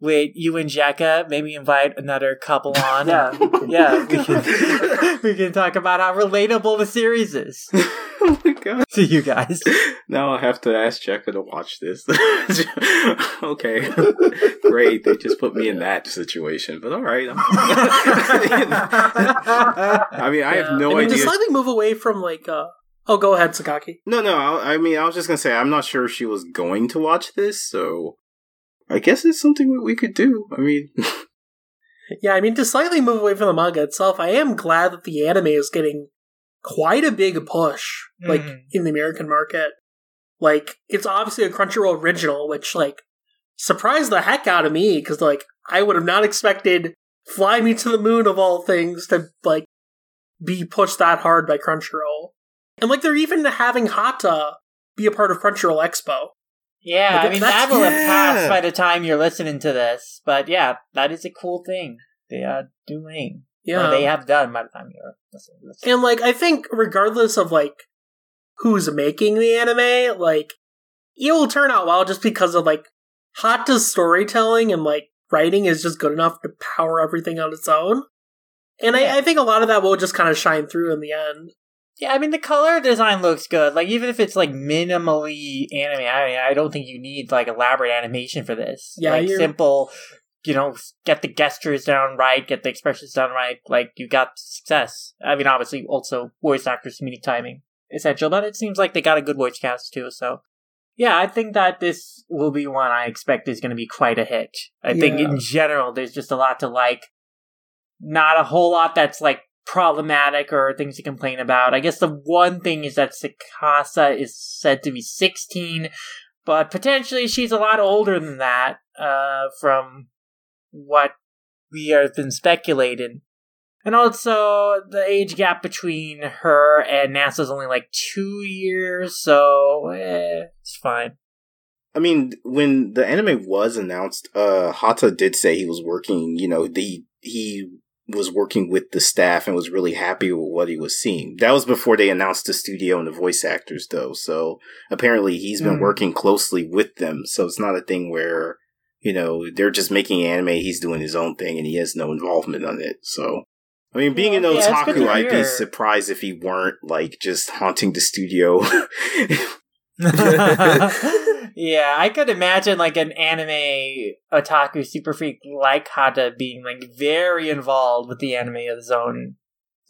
with you and Jekka. Maybe invite another couple on. yeah, yeah. We can, we can talk about how relatable the series is oh my god to you guys. now i have to ask Jekka to watch this okay great they just put me in that situation but all right i mean i have no I mean, idea to slightly move away from like, uh, oh, go ahead, Sakaki. No, no. I, I mean, I was just gonna say I'm not sure if she was going to watch this, so I guess it's something we, we could do. I mean, Yeah, I mean, to slightly move away from the manga itself, I am glad that the anime is getting quite a big push, like, Mhm. in the American market. Like, it's obviously a Crunchyroll original, which, like, surprised the heck out of me, because, like, I would have not expected Fly Me to the Moon, of all things, to, like, be pushed that hard by Crunchyroll. And, like, they're even having Hata be a part of Crunchyroll Expo. Yeah, I mean that will have yeah. passed by the time you're listening to this. But yeah, that is a cool thing they are doing. Yeah. They have done by the time you're listening to this. And like I think regardless of like who's making the anime, like it will turn out well just because of like Hata's storytelling and like writing is just good enough to power everything on its own. And Yeah. I, I think a lot of that will just kind of shine through in the end. Yeah, I mean the color design looks good. Like even if it's like minimally anime, I mean, I don't think you need like elaborate animation for this. Yeah, like you're- simple. You know, get the gestures down right, get the expressions down right. Like you got success. I mean, obviously, also voice actors, comedic timing essential, but it seems like they got a good voice cast too. So, yeah, I think that this will be one I expect is going to be quite a hit. I think in general, there's just a lot to like. Not a whole lot that's like problematic or things to complain about. I guess the one thing is that Tsukasa is said to be 16, but potentially she's a lot older than that, uh, from what we have been speculating. And also, the age gap between her and Nasa's only like two years, so eh, it's fine. I mean, when the anime was announced, uh, Hata did say he was working. You know, the he was working with the staff and was really happy with what he was seeing. That was before they announced the studio and the voice actors, though. So apparently, he's been Mm. working closely with them. So it's not a thing where you know they're just making anime. He's doing his own thing and he has no involvement on it. So. I mean, being an Yeah, it's good otaku, to I'd be surprised if he weren't like just haunting the studio. yeah, I could imagine like an anime otaku super freak like Hata being like very involved with the anime of his own.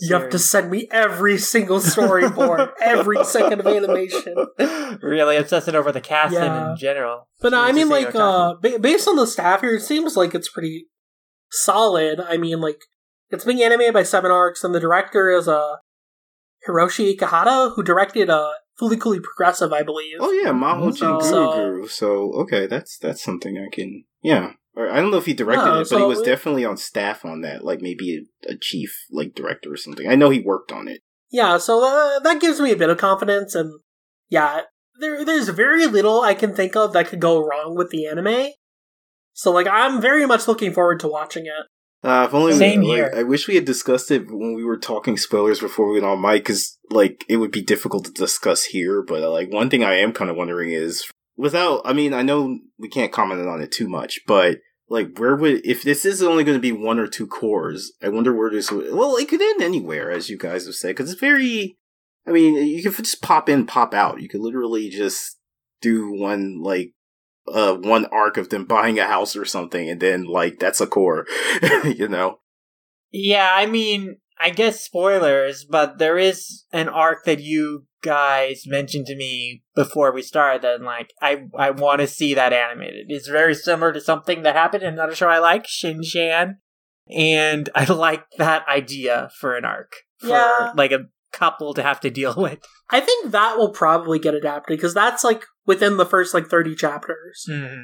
You have to send me every single storyboard, every second of animation. really obsessing over the casting Yeah. in general. But no, I mean, like, uh, ba- based on the staff here, it seems like it's pretty solid. I mean, like, it's being animated by Seven Arcs, and the director is uh, Hiroshi Ikehata, who directed uh, Fully Coolly Progressive, I believe. Oh yeah, Maho So- Guru. So okay, that's that's something I can. Yeah, Or I don't know if he directed No, it, but he was it- definitely on staff on that, like maybe a, a chief like director or something. I know he worked on it. Yeah, so uh, that gives me a bit of confidence, and yeah, there there's very little I can think of that could go wrong with the anime. So like, I'm very much looking forward to watching it. Uh, if only Same like, here. I wish we had discussed it when we were talking spoilers before we went on mic, because like it would be difficult to discuss here. But uh, like one thing I am kind of wondering is, without, I mean, I know we can't comment on it too much, but like where would if this is only going to be one or two cours? I wonder where this. Would, well, it could end anywhere, as you guys have said, because it's very. I mean, you could just pop in, pop out. You could literally just do one like uh one arc of them buying a house or something and then like that's a cour you know Yeah, I mean, I guess spoilers, but there is an arc that you guys mentioned to me before we started that like I I want to see that animated. It's very similar to something that happened in another show I like, Shin Chan, and I like that idea for an arc. For Yeah. like a couple to have to deal with. I think that will probably get adapted because that's like within the first like 30 chapters. Mhm.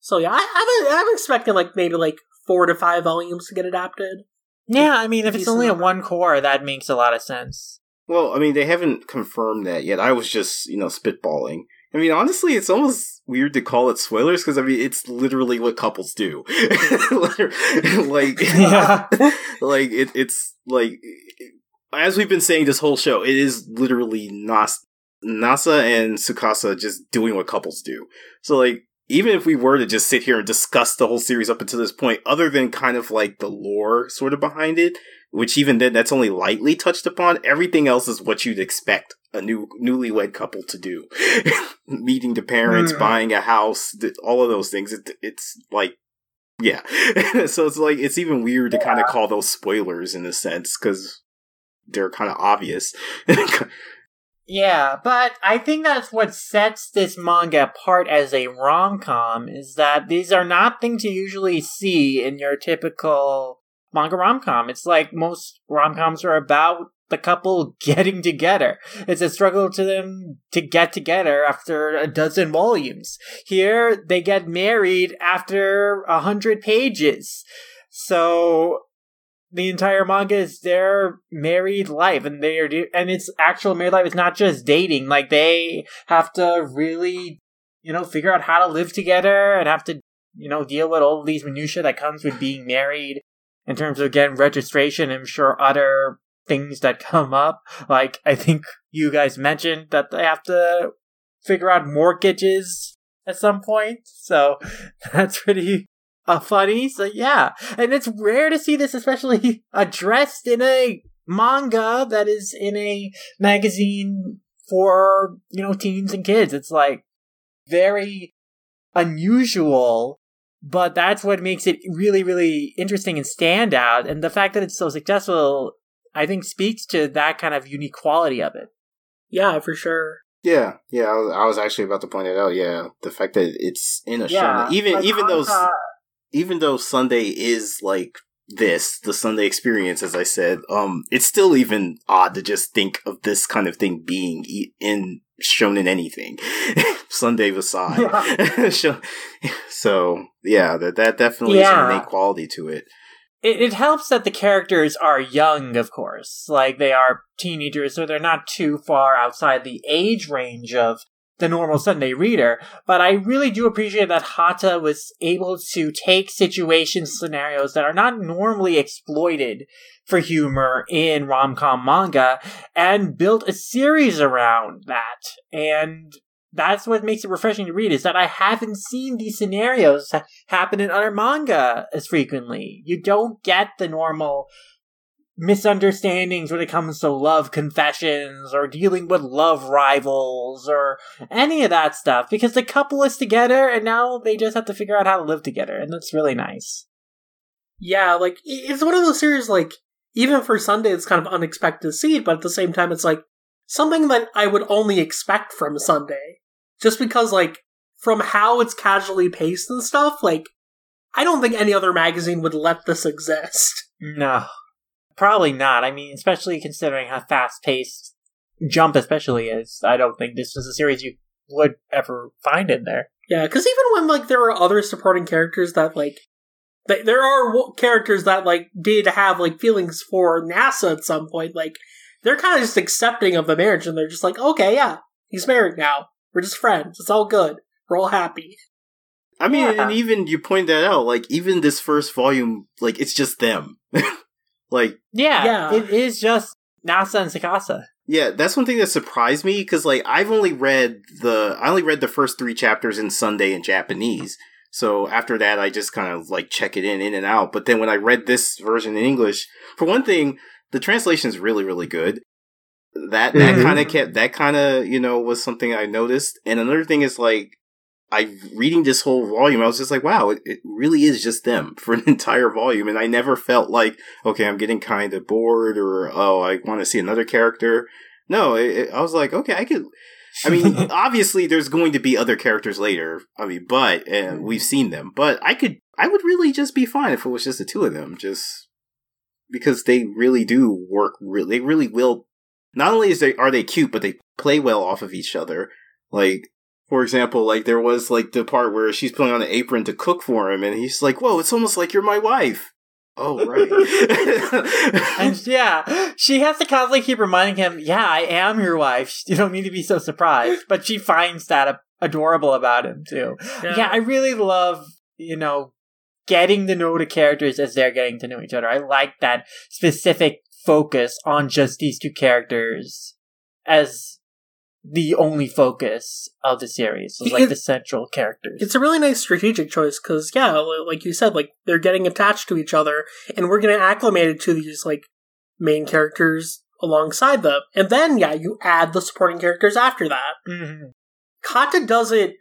So yeah, I, I'm I'm expecting like maybe like four to five volumes to get adapted. Yeah, I mean, if it's Decent only a one cour, that makes a lot of sense. well i mean they haven't confirmed that yet i was just you know spitballing i mean honestly it's almost weird to call it spoilers because i mean it's literally what couples do like Yeah. like it, it's like as we've been saying this whole show it is literally Nas- nasa and tsukasa just doing what couples do. So like even if we were to just sit here and discuss the whole series up until this point other than kind of like the lore sort of behind it which even then that's only lightly touched upon everything else is what you'd expect a new newlywed couple to do. Meeting the parents Mhm. buying a house all of those things. It, it's like yeah. So it's like it's even weird to kind of call those spoilers in a sense because they're kind of obvious Yeah, but I think that's what sets this manga apart as a rom com is that these are not things you usually see in your typical manga rom com. It's like most rom coms are about the couple getting together. It's a struggle to them to get together after a dozen volumes. Here, they get married after a hundred pages. So the entire manga is their married life and they are do- and it's actual married life it's not just dating like they have to really you know figure out how to live together and have to you know deal with all these minutia that comes with being married in terms of getting registration i'm sure other things that come up. Like i think you guys mentioned that they have to figure out mortgages at some point so that's pretty uh, funny. So yeah, and it's rare to see this, especially addressed in a manga that is in a magazine for you know teens and kids. It's like very unusual, but that's what makes it really, really interesting and stand out. And the fact that it's so successful, I think, speaks to that kind of unique quality of it. Yeah, for sure. yeah yeah I was, I was actually about to point it out yeah the fact that it's in a Yeah, shonen even like even though Hanta- even though Sunday is like this, the Sunday experience, as I said, um, it's still even odd to just think of this kind of thing being e- in shonen anything, Sunday aside. so, so, yeah, that that definitely is Yeah. a unique quality to it. it, it helps that the characters are young, of course. Like they are teenagers, so they're not too far outside the age range of the normal Sunday reader. But I really do appreciate that Hata was able to take situations, scenarios that are not normally exploited for humor in rom com manga and built a series around that. And that's what makes it refreshing to read is that I haven't seen these scenarios happen in other manga as frequently. You don't get the normal misunderstandings when it comes to love confessions or dealing with love rivals or any of that stuff because the couple is together and now they just have to figure out how to live together and that's really nice. Yeah, like it's one of those series like even for Sunday it's kind of unexpected to see but at the same time it's like something that I would only expect from Sunday. Just because like from how it's casually paced and stuff, like I don't think any other magazine would let this exist. No. Probably not. I mean, especially considering how fast paced Jump especially is. I don't think this is a series you would ever find in there. Yeah, because even when like there were other supporting characters that like Th- There are w- characters that like did have like feelings for Nasa at some point. Like they're kind of just accepting of the marriage, and they're just like, okay, yeah, he's married now. We're just friends. It's all good. We're all happy. I mean, Yeah. and even you point that out, like even this first volume, like it's just them. like, Yeah, Yeah. it is just Nasa and Tsukasa. yeah, that's one thing that surprised me because like I've only read the I only read the first three chapters in Sunday in Japanese. So after that, I just kind of like check it in, in and out. But then when I read this version in English, for one thing, the translation is really, really good. That that Mhm. kind of kept that kind of you know was something I noticed. And another thing is like I reading this whole volume, I was just like, wow, it, it really is just them for an entire volume, and I never felt like okay, I'm getting kind of bored or oh, I want to see another character. No, it, it- I was like, okay, I could. I mean, obviously, there's going to be other characters later. I mean, but and we've seen them. But I could, I would really just be fine if it was just the two of them, just because they really do work. Really, they really will. Not only is they are they cute, but they play well off of each other. Like, for example, like there was like the part where she's putting on an apron to cook for him, and he's like, "Whoa, it's almost like you're my wife." Oh right. And yeah, she has to constantly keep reminding him, yeah, I am your wife. You don't need to be so surprised. But she finds that a- adorable about him, too. Yeah. I really love, you know, getting to know the characters as they're getting to know each other. I like that specific focus on just these two characters as the only focus of the series. It's like It- the central characters. It's a really nice strategic choice because, yeah, like you said, like they're getting attached to each other, and we're getting acclimated to these like main characters alongside them, and then yeah, you add the supporting characters after that. Mhm. Hata does it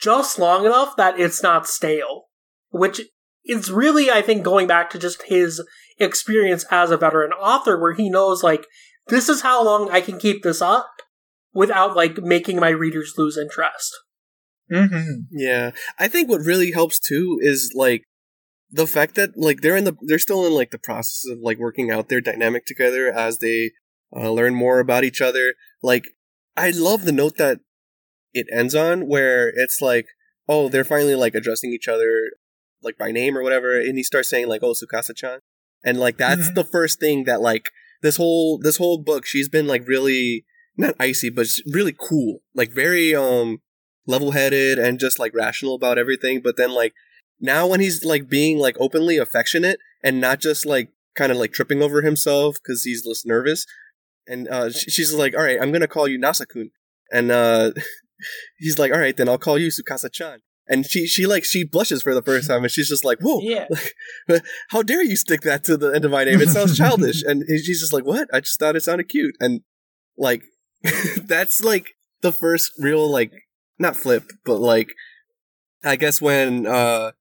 just long enough that it's not stale, which is really, I think, going back to just his experience as a veteran author, where he knows like this is how long I can keep this up without like making my readers lose interest. Mhm. Yeah, I think what really helps too is like the fact that like they're in the they're still in like the process of like working out their dynamic together as they uh, learn more about each other. Like I love the note that it ends on where it's like oh they're finally like addressing each other like by name or whatever, and he starts saying like oh Tsukasa-chan, and like that's Mhm. the first thing that like this whole this whole book she's been like really not icy but really cool like very um level-headed and just like rational about everything but then like now when he's like being like openly affectionate and not just like kind of like tripping over himself because he's less nervous and uh she's like all right i'm gonna call you nasakun and uh he's like all right then i'll call you tsukasa-chan and she she like she blushes for the first time and she's just like whoa Yeah. how dare you stick that to the end of my name? It sounds childish. and she's just like, what? I just thought it sounded cute. And like, that's like the first real, like, not flip, but like, I guess when, uh,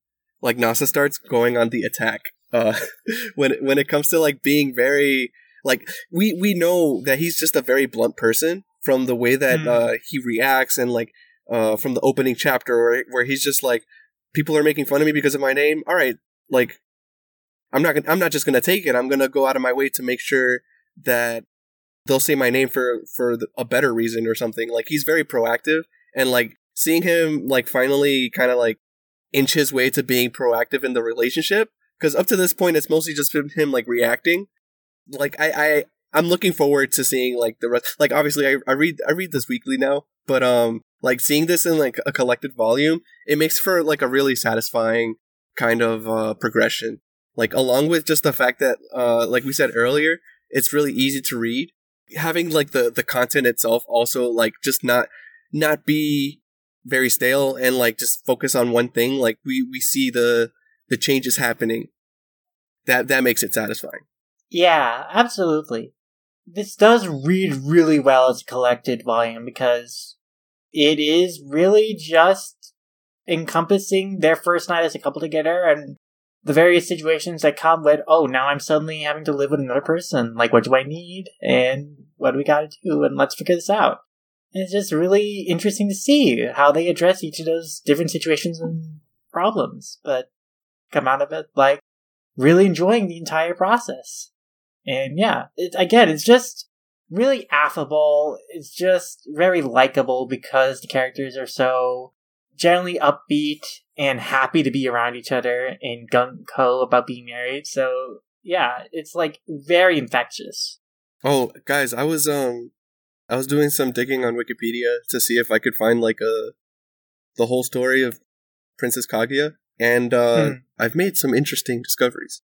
like Nasa starts going on the attack, uh, when, it- when it comes to like being very, like, we, we know that he's just a very blunt person from the way that, Hmm. uh, he reacts and like, uh, from the opening chapter where, where he's just like, people are making fun of me because of my name. All right, like I'm not gonna, I'm not just gonna take it. I'm gonna go out of my way to make sure that they'll say my name for for a better reason or something. Like he's very proactive and like seeing him like finally kind of like inch his way to being proactive in the relationship because up to this point it's mostly just been him like reacting. Like I I I'm looking forward to seeing like the rest. Like obviously I I read I read this weekly now, but um like seeing this in like a collected volume, it makes for like a really satisfying kind of uh progression like along with just the fact that uh like we said earlier it's really easy to read having like the the content itself also like just not not be very stale and like just focus on one thing like we we see the the changes happening that that makes it satisfying Yeah, absolutely. This does read really well as a collected volume because it is really just encompassing their first night as a couple together and the various situations that come with, oh, now I'm suddenly having to live with another person. Like, what do I need? And what do we gotta do? And let's figure this out. And it's just really interesting to see how they address each of those different situations and problems, but come out of it like really enjoying the entire process. And yeah, it, again, it's just really affable. It's just very likable because the characters are so generally upbeat and happy to be around each other and gung ho about being married. So yeah, it's like very infectious. Oh, guys, I was um, I was doing some digging on Wikipedia to see if I could find like a the whole story of Princess Kaguya, and uh, Hmm. I've made some interesting discoveries.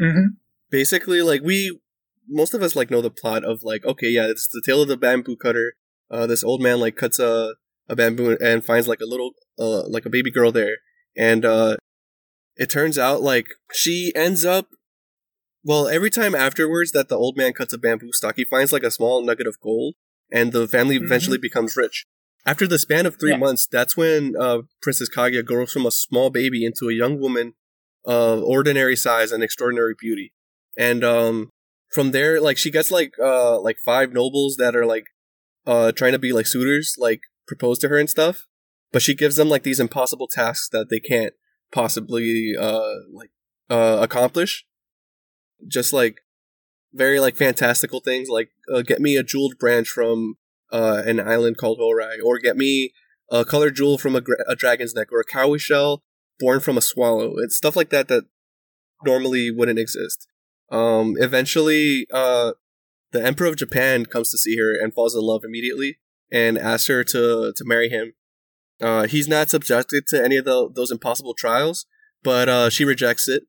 Mm-hmm. Basically, like we, most of us like know the plot of like, okay, yeah, it's the tale of the bamboo cutter. Uh, this old man like cuts a a bamboo and finds like a little uh like a baby girl there, and uh, it turns out like she ends up. Well, every time afterwards that the old man cuts a bamboo stalk, he finds like a small nugget of gold, and the family Mhm. eventually becomes rich. After the span of three Yeah. months, that's when uh, Princess Kaguya grows from a small baby into a young woman of ordinary size and extraordinary beauty. And um, from there, like she gets like uh, like five nobles that are like uh, trying to be like suitors, like propose to her and stuff. But she gives them like these impossible tasks that they can't possibly uh, like uh, accomplish. Just like very like fantastical things, like uh, get me a jeweled branch from uh, an island called Horai, or get me a colored jewel from a, gra- a dragon's neck, or a cowrie shell born from a swallow. It's stuff like that that normally wouldn't exist. Um, eventually, uh, the Emperor of Japan comes to see her and falls in love immediately and asks her to to marry him. Uh, he's not subjected to any of the, those impossible trials, but uh, she rejects it,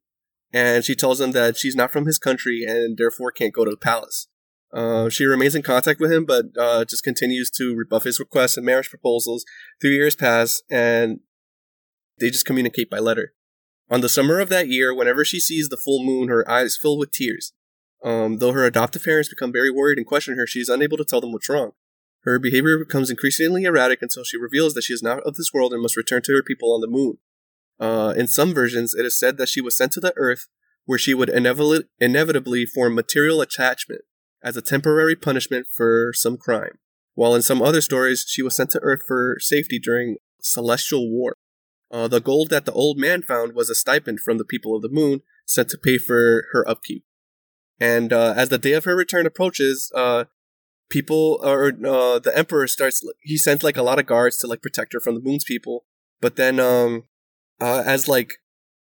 and she tells him that she's not from his country and therefore can't go to the palace. Uh, she remains in contact with him, but uh, just continues to rebuff his requests and marriage proposals. Three years pass, and they just communicate by letter. On the summer of that year, whenever she sees the full moon, her eyes fill with tears. Um, though her adoptive parents become very worried and question her, she is unable to tell them what's wrong. Her behavior becomes increasingly erratic until she reveals that she is not of this world and must return to her people on the moon. Uh, in some versions, it is said that she was sent to the Earth, where she would inevitably, form material attachment as a temporary punishment for some crime. While in some other stories, she was sent to Earth for safety during celestial war. Uh, the gold that the old man found was a stipend from the people of the moon, sent to pay for her upkeep. And uh, as the day of her return approaches, uh, people or uh, the emperor starts. He sent like a lot of guards to like protect her from the moon's people. But then, um, uh, as like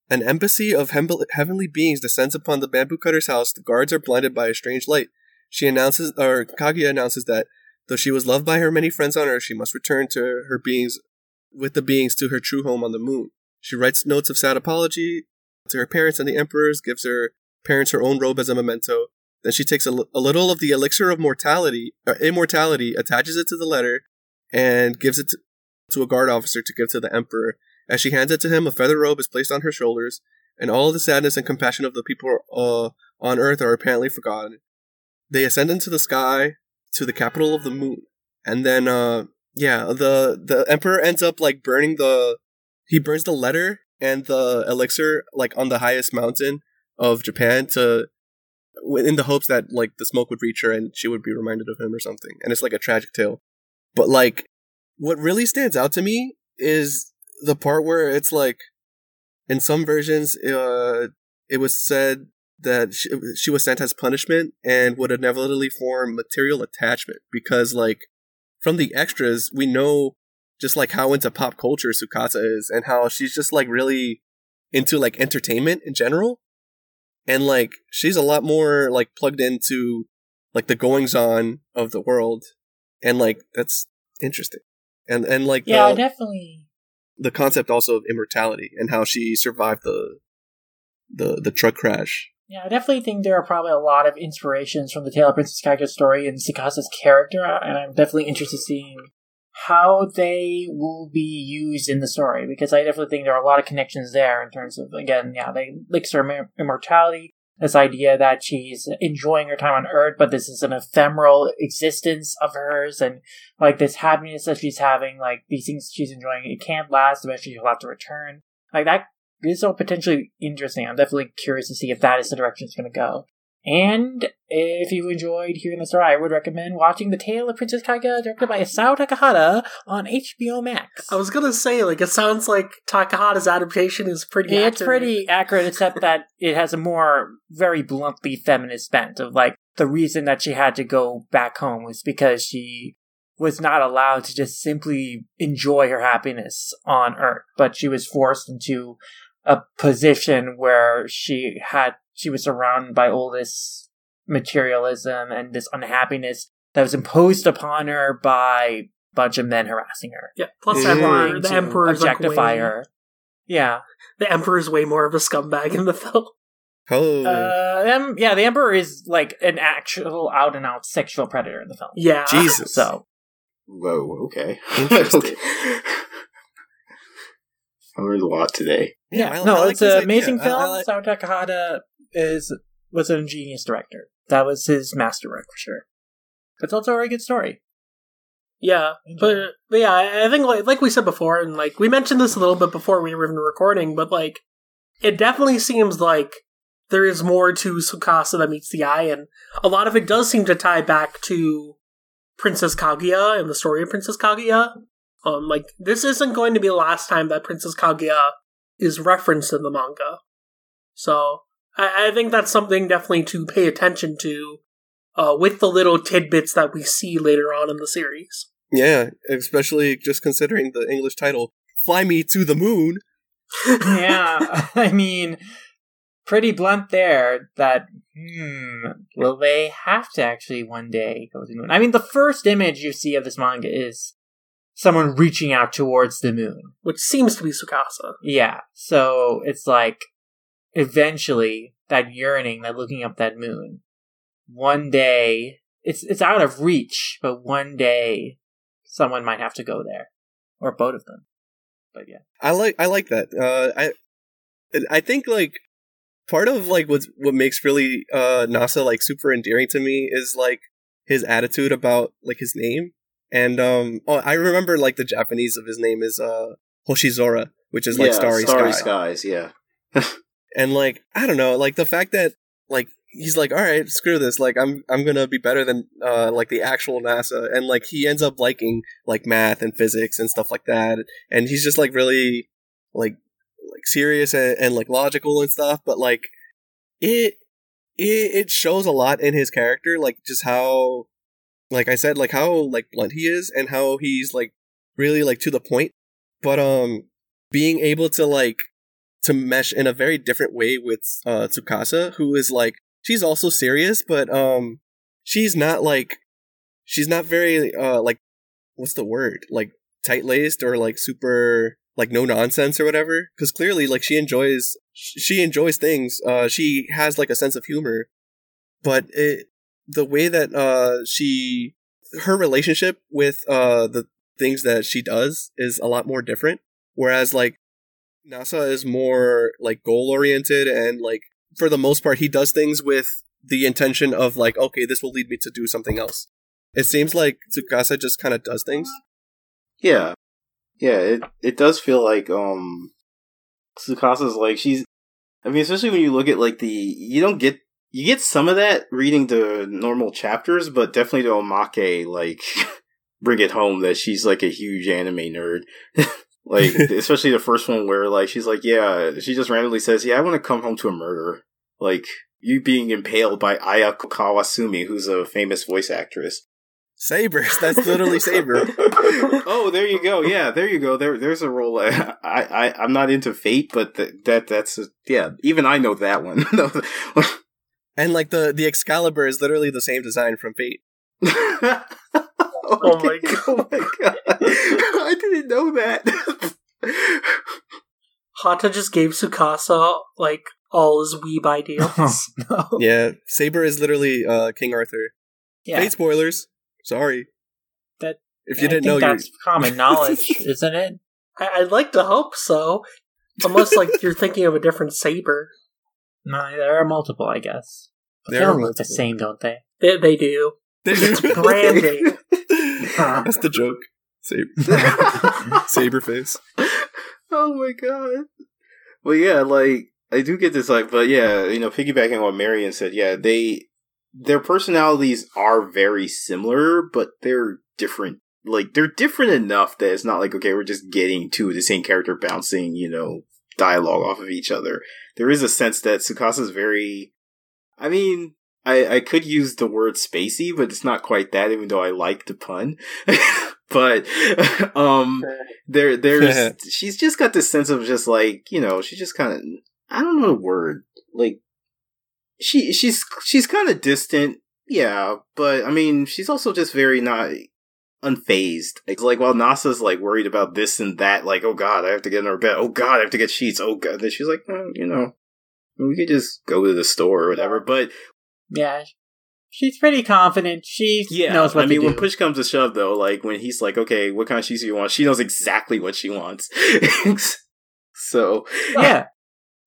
an embassy of hem- heavenly beings descends upon the bamboo cutter's house, the guards are blinded by a strange light. She announces, or Kaguya announces that though she was loved by her many friends on Earth, she must return to her beings with the beings to her true home on the moon. She writes notes of sad apology to her parents and the emperors, gives her parents her own robe as a memento. Then she takes a, l- a little of the elixir of mortality, or immortality, attaches it to the letter, and gives it to, to a guard officer to give to the emperor. As she hands it to him, a feather robe is placed on her shoulders, and all the sadness and compassion of the people uh, on Earth are apparently forgotten. They ascend into the sky to the capital of the moon, and then, uh, yeah, the the emperor ends up like burning the he burns the letter and the elixir like on the highest mountain of Japan to in the hopes that like the smoke would reach her and she would be reminded of him or something. And it's like a tragic tale. But like what really stands out to me is the part where it's like in some versions uh it was said that she, she was sent as punishment and would inevitably form material attachment because like from the extras we know just like how into pop culture Tsukasa is and how she's just like really into like entertainment in general. And like she's a lot more like plugged into like the goings on of the world. And like that's interesting. And and like Yeah, the, definitely. the concept also of immortality and how she survived the the the truck crash. Yeah, I definitely think there are probably a lot of inspirations from the Tale of Princess Kaguya's story and Tsukasa's character, and I'm definitely interested in seeing how they will be used in the story because I definitely think there are a lot of connections there in terms of again, yeah, they links her immortality, this idea that she's enjoying her time on Earth, but this is an ephemeral existence of hers, and like this happiness that she's having, like these things she's enjoying, it can't last. Eventually, she'll have to return. Like that is all potentially interesting. I'm definitely curious to see if that is the direction it's going to go. And if you enjoyed hearing the story, I would recommend watching The Tale of Princess Kaguya, directed by Isao Takahata on HBO Max. I was gonna say, like, it sounds like Takahata's adaptation is pretty. It's accurate. pretty accurate, except that it has a more very bluntly feminist bent of like the reason that she had to go back home was because she was not allowed to just simply enjoy her happiness on Earth, but she was forced into a position where she had she was surrounded by all this materialism and this unhappiness that was imposed upon her by a bunch of men harassing her, Yeah. Plus. Emperor, the to Emperor's like, way- her. Yeah, The Emperor's way more of a scumbag in the film. Oh, uh, em- yeah. The Emperor is like an actual out and out sexual predator in the film. Yeah. Jesus. So Whoa, okay. Interesting. I learned a lot today. Yeah, I- no, I like it's this an idea. amazing I- film. I like- Sao Takahata is was an ingenious director. That was his masterwork for sure. It's also a very good story. Yeah, but, but yeah, I think like like we said before, and like we mentioned this a little bit before we were even recording, but like it definitely seems like there is more to Tsukasa that meets the eye, and a lot of it does seem to tie back to Princess Kaguya and the story of Princess Kaguya. Um, like this isn't going to be the last time that Princess Kaguya is referenced in the manga, so I, I think that's something definitely to pay attention to. Uh, with the little tidbits that we see later on in the series. yeah, especially just considering the English title, "Fly Me to the Moon." yeah, I mean, pretty blunt there. That hmm, will they have to actually one day go to the moon? I mean, the first image you see of this manga is someone reaching out towards the moon. which seems to be Tsukasa. Yeah, so it's like eventually that yearning, that looking up that moon. One day, it's it's out of reach, but one day someone might have to go there, or both of them. But yeah, I like I like that. Uh, I I think like part of like what's what makes really uh Nasa like super endearing to me is like his attitude about like his name. And um oh I remember like the Japanese of his name is uh Hoshizora, which is like starry, sky. Starry skies. Yeah. And like I don't know, like the fact that like he's like all right, screw this, like I'm I'm to be better than uh like the actual NASA. And like he ends up liking like math and physics and stuff like that. And he's just like really like like serious and, and like logical and stuff. But like it, it it shows a lot in his character like just how like i said like how like blunt he is and how he's like really like to the point. But um being able to like to mesh in a very different way with uh tsukasa who is like she's also serious but um she's not like she's not very uh like what's the word? Like tight laced or like super like no nonsense or whatever? Because clearly like she enjoys she enjoys things uh she has like a sense of humor but it the way that uh she her relationship with uh the things that she does is a lot more different whereas like nasa is more like goal oriented and like for the most part he does things with the intention of like okay this will lead me to do something else it seems like tsukasa just kind of does things Yeah. Yeah, it it does feel like um Tsukasa's like she's I mean, especially when you look at like the you don't get you get some of that reading the normal chapters, but definitely the omake like bring it home that she's like a huge anime nerd. like especially the first one where like she's like, yeah, she just randomly says, "Yeah, I want to come home to a murder." Like you being impaled by Ayako Kawasumi, who's a famous voice actress. sabers that's literally saber oh, there you go. Yeah, there you go. There, there's a role. I, I, I'm not into Fate, but th- that, that's, a, yeah. Even I know that one. and like the the excalibur is literally the same design from fate oh, Oh my god! Oh my god! I didn't know that. Hata just gave Tsukasa like all his weeb ideals. no. yeah saber is literally uh king arthur Yeah, fate spoilers sorry That- if you I didn't think know you're that's common knowledge, isn't it? I- I'd like to hope so, unless like you're thinking of a different saber. No, there are multiple, I guess. There they are all look the same, don't they? They, they do. It's branding. that's the joke saber face oh my god. Well, yeah, like I do get this, like, but yeah, you know, piggybacking on what Marion said, yeah, they their personalities are very similar, but they're different. Like they're different enough that it's not like okay, we're just getting to the same character bouncing, you know, dialogue off of each other. There is a sense that Tsukasa's very. I mean, I, I could use the word spacey, but it's not quite that, even though I like the pun. but um there there's she's just got this sense of just like, you know, she just kinda I don't know the word. Like she she's she's kinda distant, yeah, but I mean she's also just very not unfazed. It's like while Nasa's like worried about this and that, like, oh god, I have to get in her bed. Oh god, I have to get sheets. Oh god. Then she's like, oh, you know, we could just go to the store or whatever. But Yeah. She's pretty confident. She yeah, knows what I mean, do. when push comes to shove, though, like when he's like, okay, what kind of sheets do you want? She knows exactly what she wants. so yeah,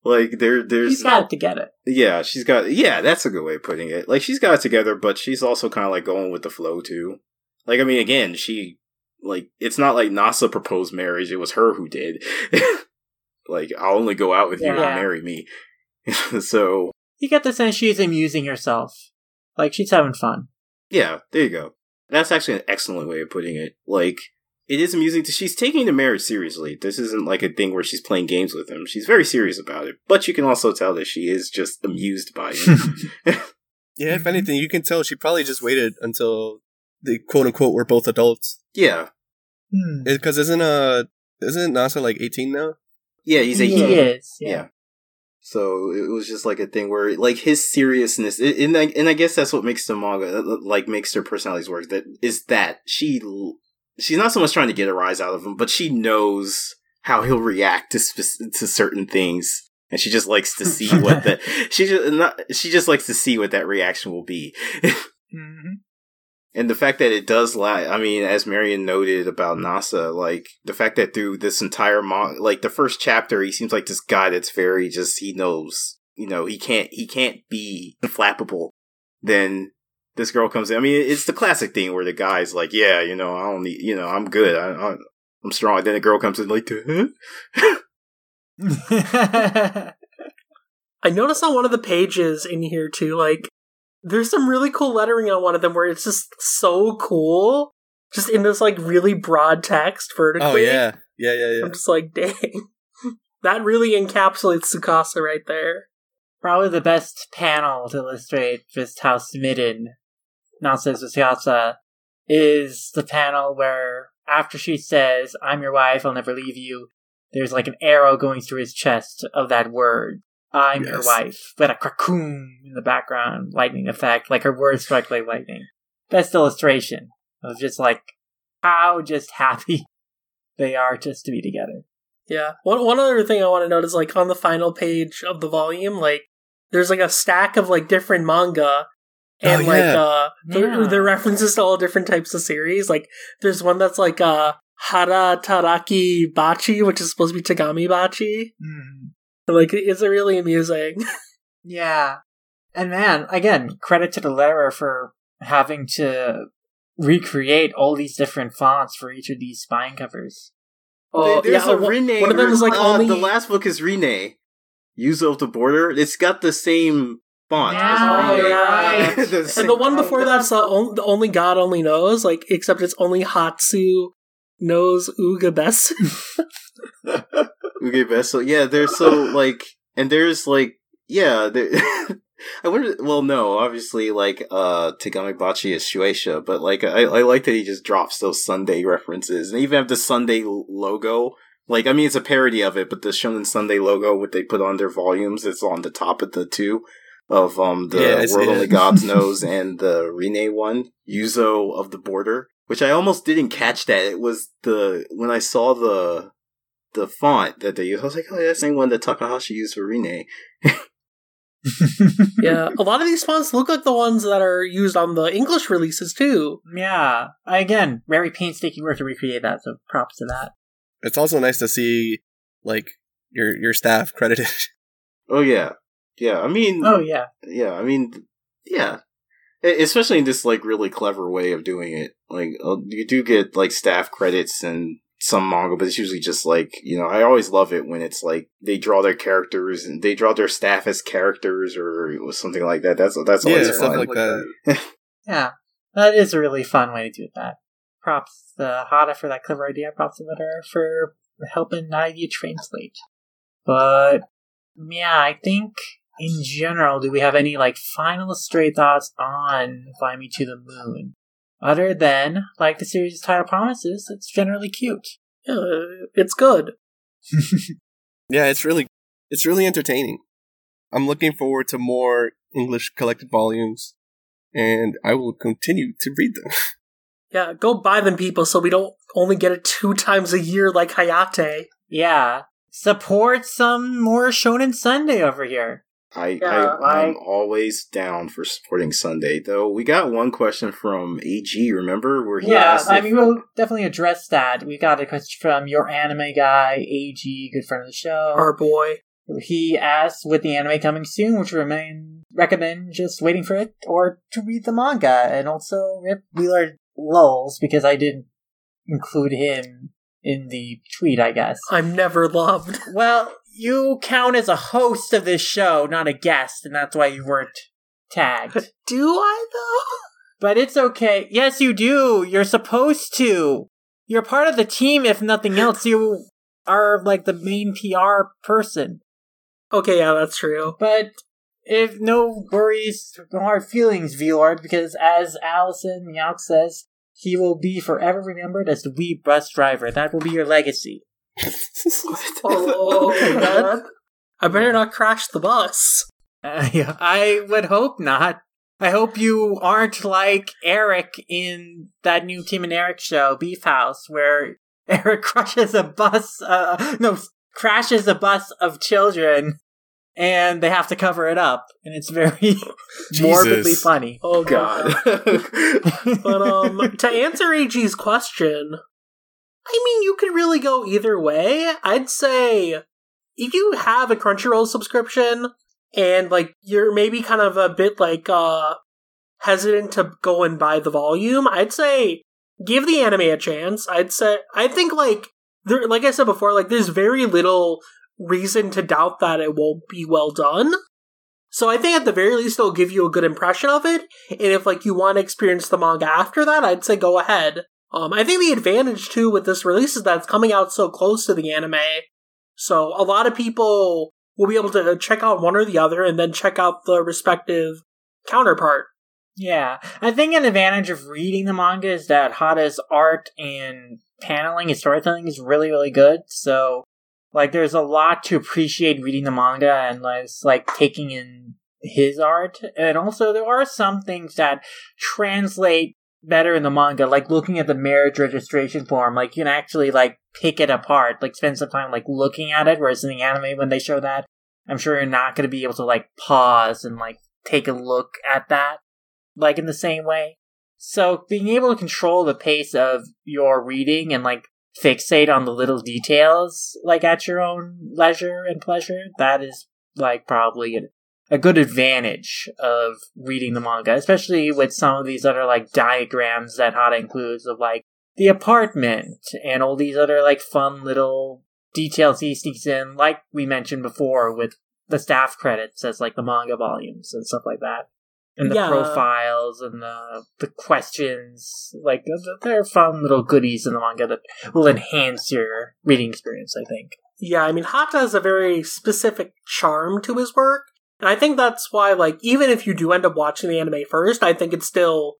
like there, there's she's got it together. yeah, she's got yeah, that's a good way of putting it. Like she's got it together, but she's also kind of like going with the flow too. Like I mean, again, she like it's not like NASA proposed marriage; it was her who did. like I'll only go out with you Yeah. and marry me. so You get the sense she's amusing herself. Like she's having fun. yeah, there you go. That's actually an excellent way of putting it. Like it is amusing to she's taking the marriage seriously. This isn't like a thing where she's playing games with him. She's very serious about it. But you can also tell that she is just amused by it. Yeah, if anything, you can tell she probably just waited until the quote unquote were both adults. yeah. Hmm. Because isn't uh isn't NASA like eighteen now? Yeah, he's He 18. is. Yeah. Yeah. So it was just like a thing where, like, his seriousness, and I, and I guess that's what makes the manga, uh, like, makes their personalities work. That is that she, she's not so much trying to get a rise out of him, but she knows how he'll react to spec- to certain things, and she just likes to see what the she just not she just likes to see what that reaction will be. Mhm. And the fact that it does lie, I mean, as Marion noted about NASA, like the fact that through this entire mo- like the first chapter, he seems like this guy that's very just he knows, you know, he can't he can't be flappable. Then this girl comes in. I mean, it's the classic thing where the guy's like, yeah, you know, I don't need, you know, I'm good, I, I'm strong. Then the girl comes in like, huh? I noticed on one of the pages in here too, like there's some really cool lettering on one of them where it's just so cool, just in this like really broad text vertically. Oh yeah, yeah, yeah, yeah. I'm just like, dang, that really encapsulates Tsukasa right there. Probably the best panel to illustrate just how smitten Nasa is with Tsukasa is the panel where after she says, I'm your wife, I'll never leave you, there's like an arrow going through his chest of that word. I'm your wife. With a crackoon in the background, lightning effect, like her words strike like lightning. Best illustration of just like how just happy they are just to be together. Yeah. One one other thing I want to note is like on the final page of the volume, like there's like a stack of like different manga and Oh, like yeah. uh there Yeah. there are references to all different types of series. Like there's one that's like uh Hara Taraki Bachi, which is supposed to be Tegami Bachi. Like it's really amusing. Yeah. And man, again, credit to the letterer for having to recreate all these different fonts for each of these spine covers. Oh, There's yeah, a one- Rin-ne. one of them is like uh, only the last book is Rin-ne. Use of the Border. It's got the same font. as Yeah, Rin-ne. right. The and the one before that's the, on- the only God only knows, like except it's only Hatsu knows Ugabesu. Okay, best. So yeah, there's so like, and there's like, yeah, there. I wonder. Well, no, obviously, like, uh, Tegami Bachi is Shueisha, but like, I, I like that he just drops those Sunday references, and even have the Sunday logo. Like, I mean, it's a parody of it, but the Shonen Sunday logo, what they put on their volumes, it's on the top of the two of um the Yeah, World. Only Gods Knows and the Rene one, Yuzo of the Border, which I almost didn't catch that. It was the when I saw the the font that they use. I was like, oh, that's the same one that Takahashi used for Rin-ne. yeah, a lot of these fonts look like the ones that are used on the English releases too. Yeah. Again, very painstaking work to recreate that, so props to that. It's also nice to see like your your staff credited. Oh yeah, yeah. I mean, Oh, yeah. yeah. I mean, yeah. Especially in this like really clever way of doing it. Like uh, you do get like staff credits and some manga, but it's usually just like you know. I always love it when it's like they draw their characters and they draw their staff as characters or something like that. That's that's always stuff fun. like that. Yeah. That is a really fun way to do that. Props to Hata for that clever idea. Props to Litter for helping Naivy translate. But, yeah, I think in general, do we have any like final stray thoughts on Fly Me to the Moon? Other than, like the series' title promises, it's generally cute. Yeah, it's good. Yeah, it's really it's really entertaining. I'm looking forward to more English collected volumes, and I will continue to read them. Yeah, go buy them, people, so we don't only get it two times a year like Hayate. yeah. Support some more Shonen Sunday over here. I, Yeah, I I'm I- always down for supporting Sunday. Though we got one question from AG. Remember where he Yeah, asked I if- mean, we'll definitely address that. We got a question from your anime guy, AG, good friend of the show. Our boy. He asked, with the anime coming soon, would you remain recommend just waiting for it or to read the manga? And also rip Wheeler lulls because I didn't include him in the tweet, I guess. I'm never loved. Well, you count as a host of this show, not a guest, and that's why you weren't tagged. Do I though? But it's okay. Yes, you do. You're supposed to. You're part of the team, if nothing else. You are like the main PR person. Okay, yeah, that's true. But if no worries, no hard feelings, Vlord, because as Allison Meowk says, he will be forever remembered as the wee bus driver. That will be your legacy. Oh, okay, then. I better not crash the bus. Uh, yeah, I would hope not. I hope you aren't like Eric in that new Tim and Eric show, Beef House, where Eric crushes a bus, uh, no, crashes a bus of children, and they have to cover it up, and it's very morbidly funny. Oh god. God. But um to answer AG's question, I mean you could really go either way. I'd say if you have a Crunchyroll subscription and like you're maybe kind of a bit like uh hesitant to go and buy the volume, I'd say give the anime a chance. I'd say I think like there like I said before, like there's very little reason to doubt that it won't be well done. So I think at the very least it'll give you a good impression of it. And if like you want to experience the manga after that, I'd say go ahead. Um, I think the advantage too with this release is that it's coming out so close to the anime, so a lot of people will be able to check out one or the other and then check out the respective counterpart. Yeah, I think an advantage of reading the manga is that Hata's art and paneling and storytelling is really, really good. So, like, there's a lot to appreciate reading the manga and like, like taking in his art. And also, there are some things that translate better in the manga, like looking at the marriage registration form. Like, you can actually like pick it apart, like spend some time like looking at it. Whereas in the anime, when they show that, I'm sure you're not going to be able to like pause and like take a look at that like in the same way. So being able to control the pace of your reading and like fixate on the little details like at your own leisure and pleasure, that is like probably a, a good advantage of reading the manga, especially with some of these other like diagrams that Hata includes of like the apartment and all these other like fun little details he sneaks in, like we mentioned before with the staff credits as like the manga volumes and stuff like that and the Yeah. profiles and the the questions. Like th- th- they're fun little goodies in the manga that will enhance your reading experience. I think. Yeah, I mean, Hata has a very specific charm to his work. And I think that's why, like, even if you do end up watching the anime first, I think it's still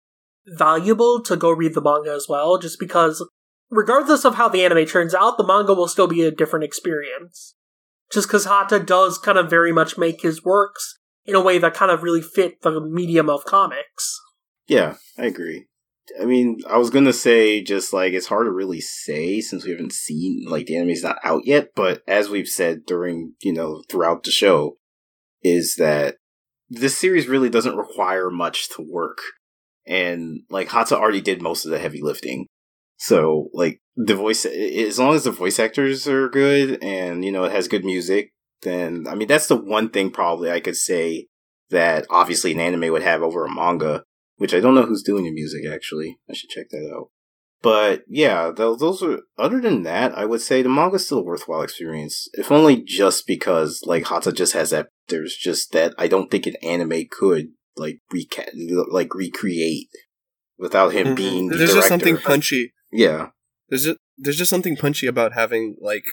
valuable to go read the manga as well, just because, regardless of how the anime turns out, the manga will still be a different experience. Just because Hata does kind of very much make his works in a way that kind of really fit the medium of comics. Yeah, I agree. I mean, I was gonna say just like it's hard to really say since we haven't seen like the anime's not out yet, but as we've said during you know throughout the show, is that this series really doesn't require much to work, and like Hata already did most of the heavy lifting. So like the voice, as long as the voice actors are good and you know it has good music, then I mean that's the one thing probably I could say that obviously an anime would have over a manga which I don't know who's doing the music actually. I should check that out. But yeah, th- those are. Other than that, I would say the manga's still a worthwhile experience, if only just because like Hata just has that. There's just that I don't think an anime could like reca- like recreate without him Mhm. being the There's just something punchy. Yeah, There's just there's just something punchy about having like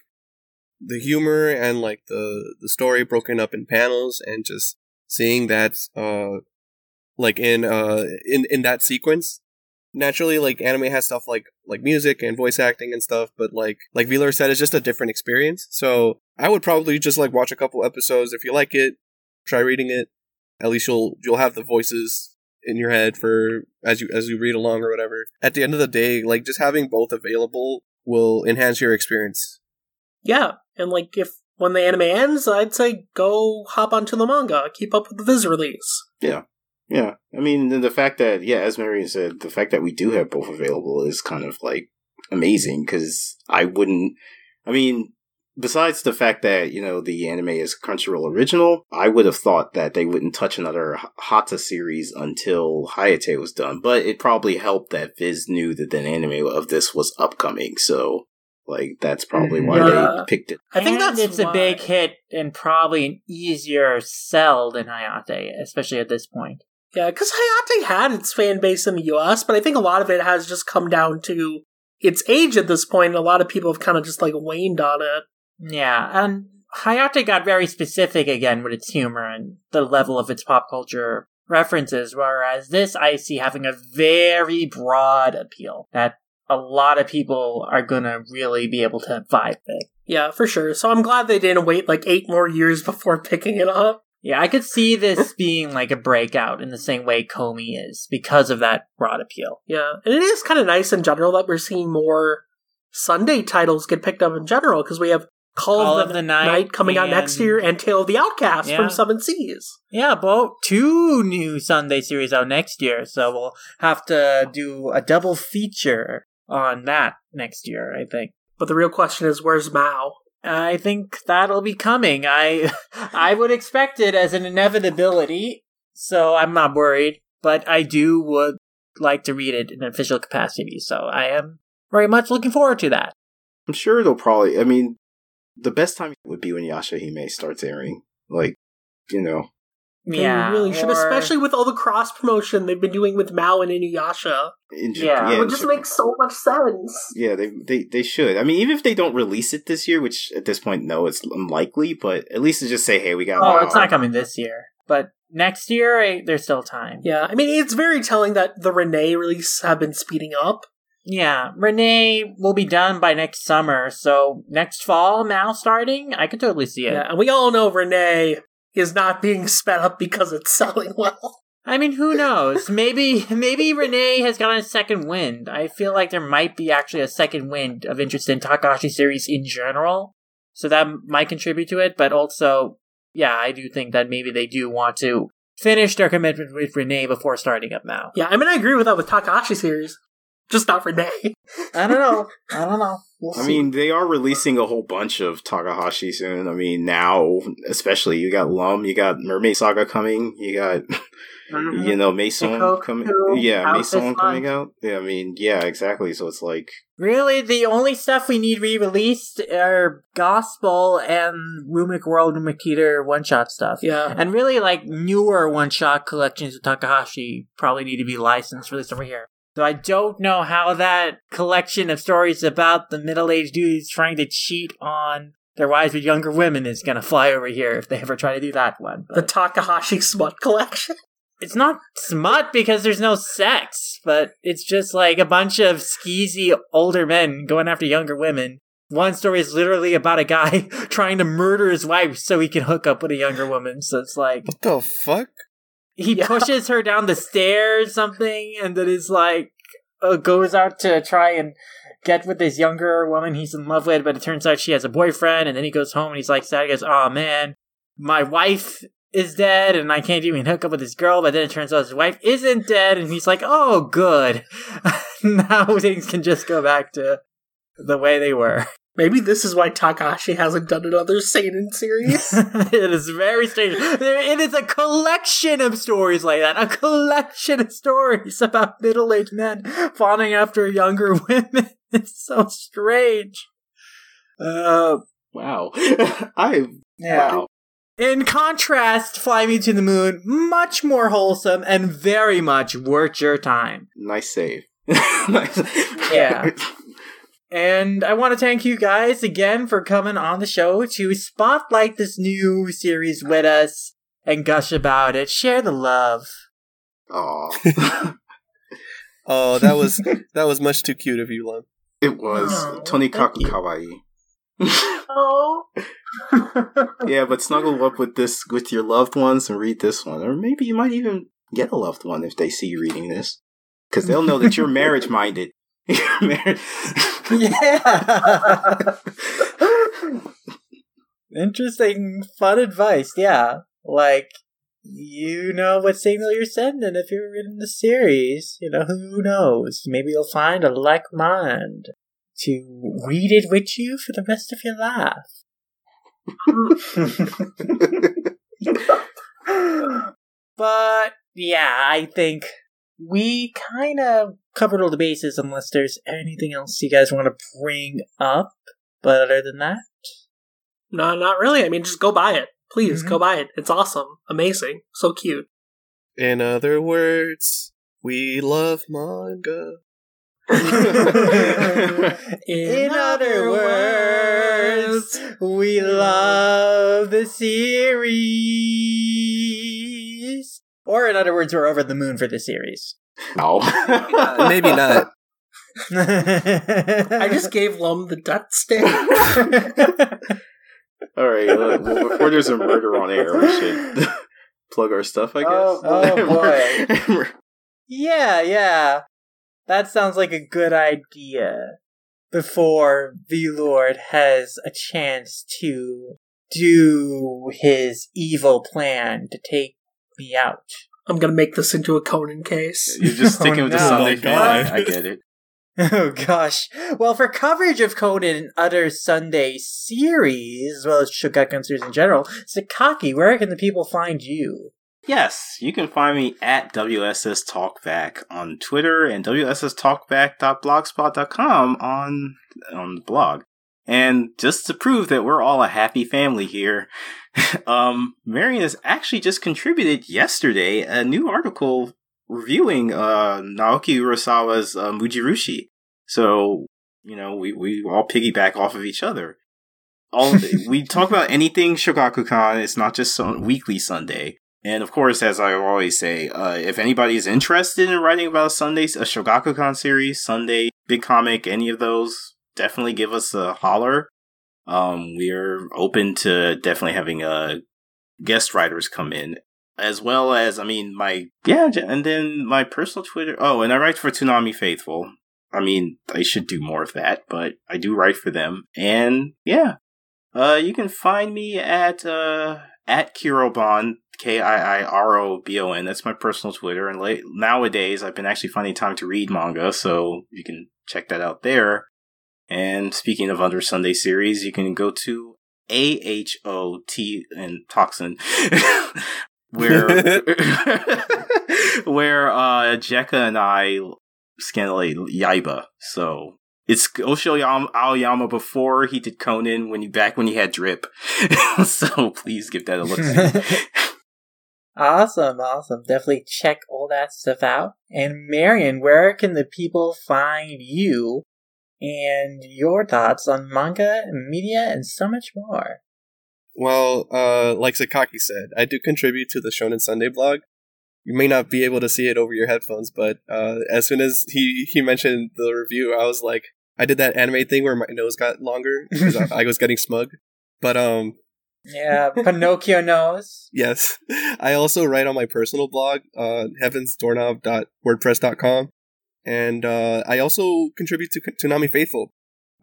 the humor and like the the story broken up in panels and just seeing that uh like in uh in in that sequence naturally like anime has stuff like like music and voice acting and stuff but like like V Lord said it's just a different experience. So I would probably just like watch a couple episodes. If you like it try reading it. At least you'll you'll have the voices in your head for as you as you read along or whatever. At the end of the day like just having both available will enhance your experience. Yeah, and like if when the anime ends, I'd say go hop onto the manga, keep up with the Viz release. Yeah. Yeah. I mean, the- the fact that, yeah, as Marion said, the fact that we do have both available is kind of like amazing because I wouldn't, I mean, besides the fact that, you know, the anime is Crunchyroll original, I would have thought that they wouldn't touch another H- Hata series until Hayate was done. But it probably helped that Viz knew that an anime of this was upcoming. So, like, that's probably why Yeah. they picked it. I think And that's it's a big hit and probably an easier sell than Hayate, especially at this point. Yeah, because Hayate had its fan base in the US, but I think a lot of it has just come down to its age at this point, and a lot of people have kind of just like waned on it. Yeah, and Hayate got very specific again with its humor and the level of its pop culture references, whereas this I see having a very broad appeal that a lot of people are gonna really be able to vibe with. Yeah, for sure. So I'm glad they didn't wait like eight more years before picking it up. Yeah, I could see this being like a breakout in the same way Komi is because of that broad appeal. Yeah, and it is kind of nice in general that we're seeing more Sunday titles get picked up in general because we have Call, Call of the, Night, coming out next year and Tale of the Outcast Yeah. from Seven Seas. Yeah, both two new Sunday series out next year, so we'll have to do a double feature on that next year, I think. But the real question is, where's Mao? I think that'll be coming. I I would expect it as an inevitability, so I'm not worried. But I do would like to read it in an official capacity, so I am very much looking forward to that. I'm sure it'll probably, I mean, the best time would be when Yashahime starts airing. Like, you know, They Yeah, really should, or- especially with all the cross promotion they've been doing with Mao and Inuyasha. in Jap- Yeah. it would just Jap- make so much sense. Yeah, they, they they should. I mean, even if they don't release it this year, which at this point, no, it's unlikely. But at least to just say, hey, we got. Oh, Wow. it's not coming this year, but next year eh, there's still time. Yeah, I mean, it's very telling that the Rin-ne release have been speeding up. Yeah, Rin-ne will be done by next summer, so next fall, now starting, I could totally see it. Yeah, and we all know Rin-ne is not being sped up because it's selling well. I mean, who knows? maybe maybe Rin-ne has gotten a second wind. I feel like there might be actually a second wind of interest in Takahashi series in general, so that might contribute to it. But also, yeah, I do think that maybe they do want to finish their commitment with Rin-ne before starting up now. Yeah, I mean, I agree with that with Takahashi series, just not Rin-ne. I don't know. I don't know. We'll I see. mean, they are releasing a whole bunch of Takahashi soon. I mean, now especially you got Lum, you got Mermaid Saga coming, you got Mhm. you know Maison Ikkoku coming, out yeah, this Maison coming out. Yeah, I mean, yeah, exactly. So it's like, Really, the only stuff we need re-released are Gospel and Rumic World Rumic Theater one-shot stuff. Yeah. And really, like, newer one-shot collections of Takahashi probably need to be licensed, released over here. So I don't know how that collection of stories about the middle-aged dudes trying to cheat on their wives with younger women is gonna fly over here if they ever try to do that one. The Takahashi Smut Collection. it's not smut because there's no sex, but it's just like a bunch of skeezy older men going after younger women. One story is literally about a guy trying to murder his wife so he can hook up with a younger woman. So it's like What the fuck? He Yeah. pushes her down the stairs, something, and then is like uh, goes out to try and get with this younger woman he's in love with, but it turns out she has a boyfriend, and then he goes home and he's like sad. He goes, "Oh man, my wife is dead, and I can't even hook up with this girl." But then it turns out his wife isn't dead, and he's like, "Oh, good, now things can just go back to the way they were." Maybe this is why Takahashi hasn't done another Seinen series. it is very strange. There, it is a collection of stories like that. A collection of stories about middle-aged men fawning after younger women. It's so strange. Uh, wow, I wow. In contrast, Fly Me to the Moon, much more wholesome and very much worth your time. Nice save. Yeah. And I want to thank you guys again for coming on the show to spotlight this new series with us and gush about it. Share the love. Aw. Oh, that was that was much too cute of you, Lum. it was Oh, Tony thank you. Kawaii. Oh. yeah, but snuggle up with this with your loved ones and read this one, or maybe you might even get a loved one if they see you reading this, because they'll know that you're marriage minded. yeah. Interesting, fun advice. Yeah. Like, you know what signal you're sending if you're in the series. You know, who knows? Maybe you'll find a like mind to read it with you for the rest of your life. but yeah, I think we kind of covered all the bases unless there's anything else you guys want to bring up. But other than that, No, not really. I mean, just go buy it. Please Mhm. go buy it. It's awesome, amazing, so cute. In other words, we love manga. in other words, we love the series. Or in other words, we're over the moon for the series. no, Maybe not. I I just gave Lum the death stare. All right. Well, well, before there's a murder on air, we should plug our stuff. I guess. Oh, oh, boy. Yeah, yeah. That sounds like a good idea. Before V Lord has a chance to do his evil plan to take me out. I'm gonna make this into a Conan case. You're just sticking Oh, with the. Sunday Oh, fan. God. I, I get it. Oh gosh. Well, for coverage of Conan and other Sunday series, as well as Shogakukan series in general, Sakaki, where can the people find you? Yes, you can find me at WSS Talkback on Twitter and WSSTalkback.blogspot.com on on the blog. And just to prove that we're all a happy family here, um, Marion has actually just contributed yesterday a new article reviewing uh, Naoki Urasawa's uh, Mujirushi. So, you know, we, we all piggyback off of each other. All we talk about anything Shogakukan. It's not just on weekly Sunday. And of course, as I always say, uh, if anybody is interested in writing about a Sunday, a Shogakukan series, Sunday, big comic, any of those, definitely give us a holler. Um, we're open to definitely having uh, guest writers come in, as well as, I mean, my, yeah, and then my personal Twitter. Oh, and I write for Toonami Faithful. I mean, I should do more of that, but I do write for them. And yeah, uh, you can find me at, uh, at Kiirobon, K I I R O B O N. That's my personal Twitter. And late, nowadays, I've been actually finding time to read manga, so you can check that out there. And speaking of Under Sunday series, you can go to A H O T and Toxin, where where uh, Jekka and I scanlate Yaiba. So it's Gosho Yam- Aoyama before he did Conan when he back when he had drip. so please give that a look. awesome, awesome. Definitely check all that stuff out. And Marion, where can the people find you and your thoughts on manga, media, and so much more? Well, uh, like Sakaki said, I do contribute to the Shonen Sunday blog. You may not be able to see it over your headphones, but uh, as soon as he, he mentioned the review, I was like, I did that anime thing where my nose got longer because I, I was getting smug. But um, Yeah, Pinocchio knows. yes, I also write on my personal blog, uh, heavensdoorknob.wordpress.com, and uh, I also contribute to Toonami Faithful.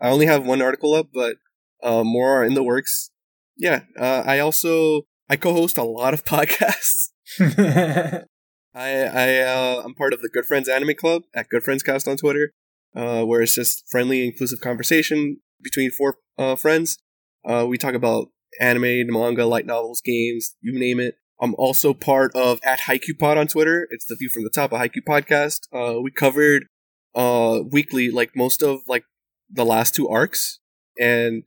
I only have one article up, but uh, more are in the works. Yeah, uh, I also I co-host a lot of podcasts. I I uh, I'm part of the Good Friends Anime Club at Good Friends Cast on Twitter, uh, where it's just friendly, inclusive conversation between four uh, friends. Uh, we talk about anime, manga, light novels, games, you name it. I'm also part of at Haikyu Pod on Twitter. It's the view from the top of Haikyu podcast. Uh, we covered uh, weekly, like most of like the last two arcs, and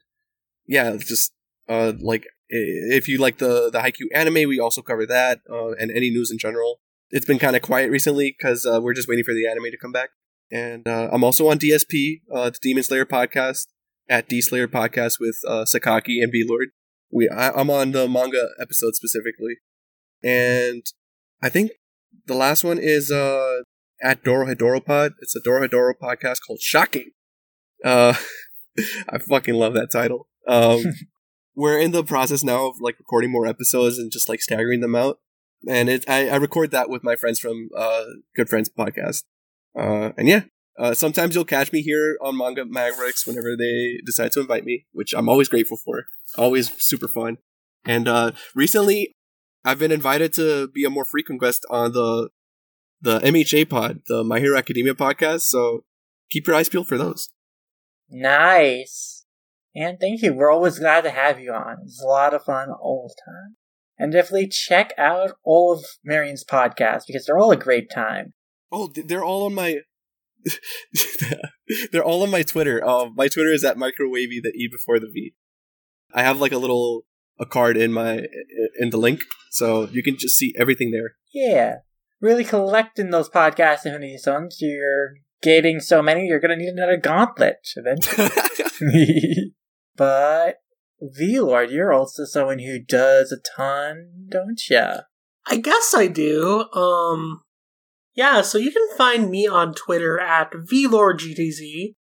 yeah, just uh, like if you like the the Haikyu anime, we also cover that uh, and any news in general. It's been kind of quiet recently because uh, we're just waiting for the anime to come back. And uh, I'm also on DSP, uh, the Demon Slayer podcast, at D Slayer podcast with uh, Sakaki and V Lord. We I, I'm on the manga episode specifically, and I think the last one is uh, at Dorohedoro Pod. It's a Dorohedoro podcast called Shocking. Uh, I fucking love that title. Um, we're in the process now of like recording more episodes and just like staggering them out. And it, I, I record that with my friends from uh, Good Friends podcast. Uh, and yeah, uh, sometimes you'll catch me here on Manga Mavericks whenever they decide to invite me, which I'm always grateful for. Always super fun. And uh, recently, I've been invited to be a more frequent guest on the the MHA pod, the My Hero Academia podcast. So keep your eyes peeled for those. Nice. And thank you. We're always glad to have you on. It's a lot of fun all the time. And definitely check out all of Marion's podcasts because they're all a great time. Oh, they're all on my. they're all on my Twitter. Um, my Twitter is at microwavy the e before the v. I have like a little a card in my in the link, so you can just see everything there. Yeah, really collecting those podcast Infinity Stones. You're getting so many, you're gonna need another gauntlet eventually. but V Lord, you're also someone who does a ton, don't ya? I guess I do. Um, yeah. So you can find me on Twitter at VLordGTZ.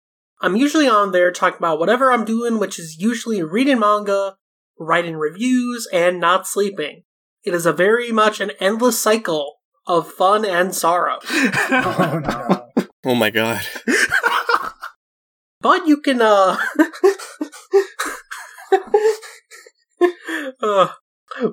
I'm usually on there talking about whatever I'm doing, which is usually reading manga, writing reviews, and not sleeping. It is a very much an endless cycle of fun and sorrow. Oh no. Oh my god. but you can uh, uh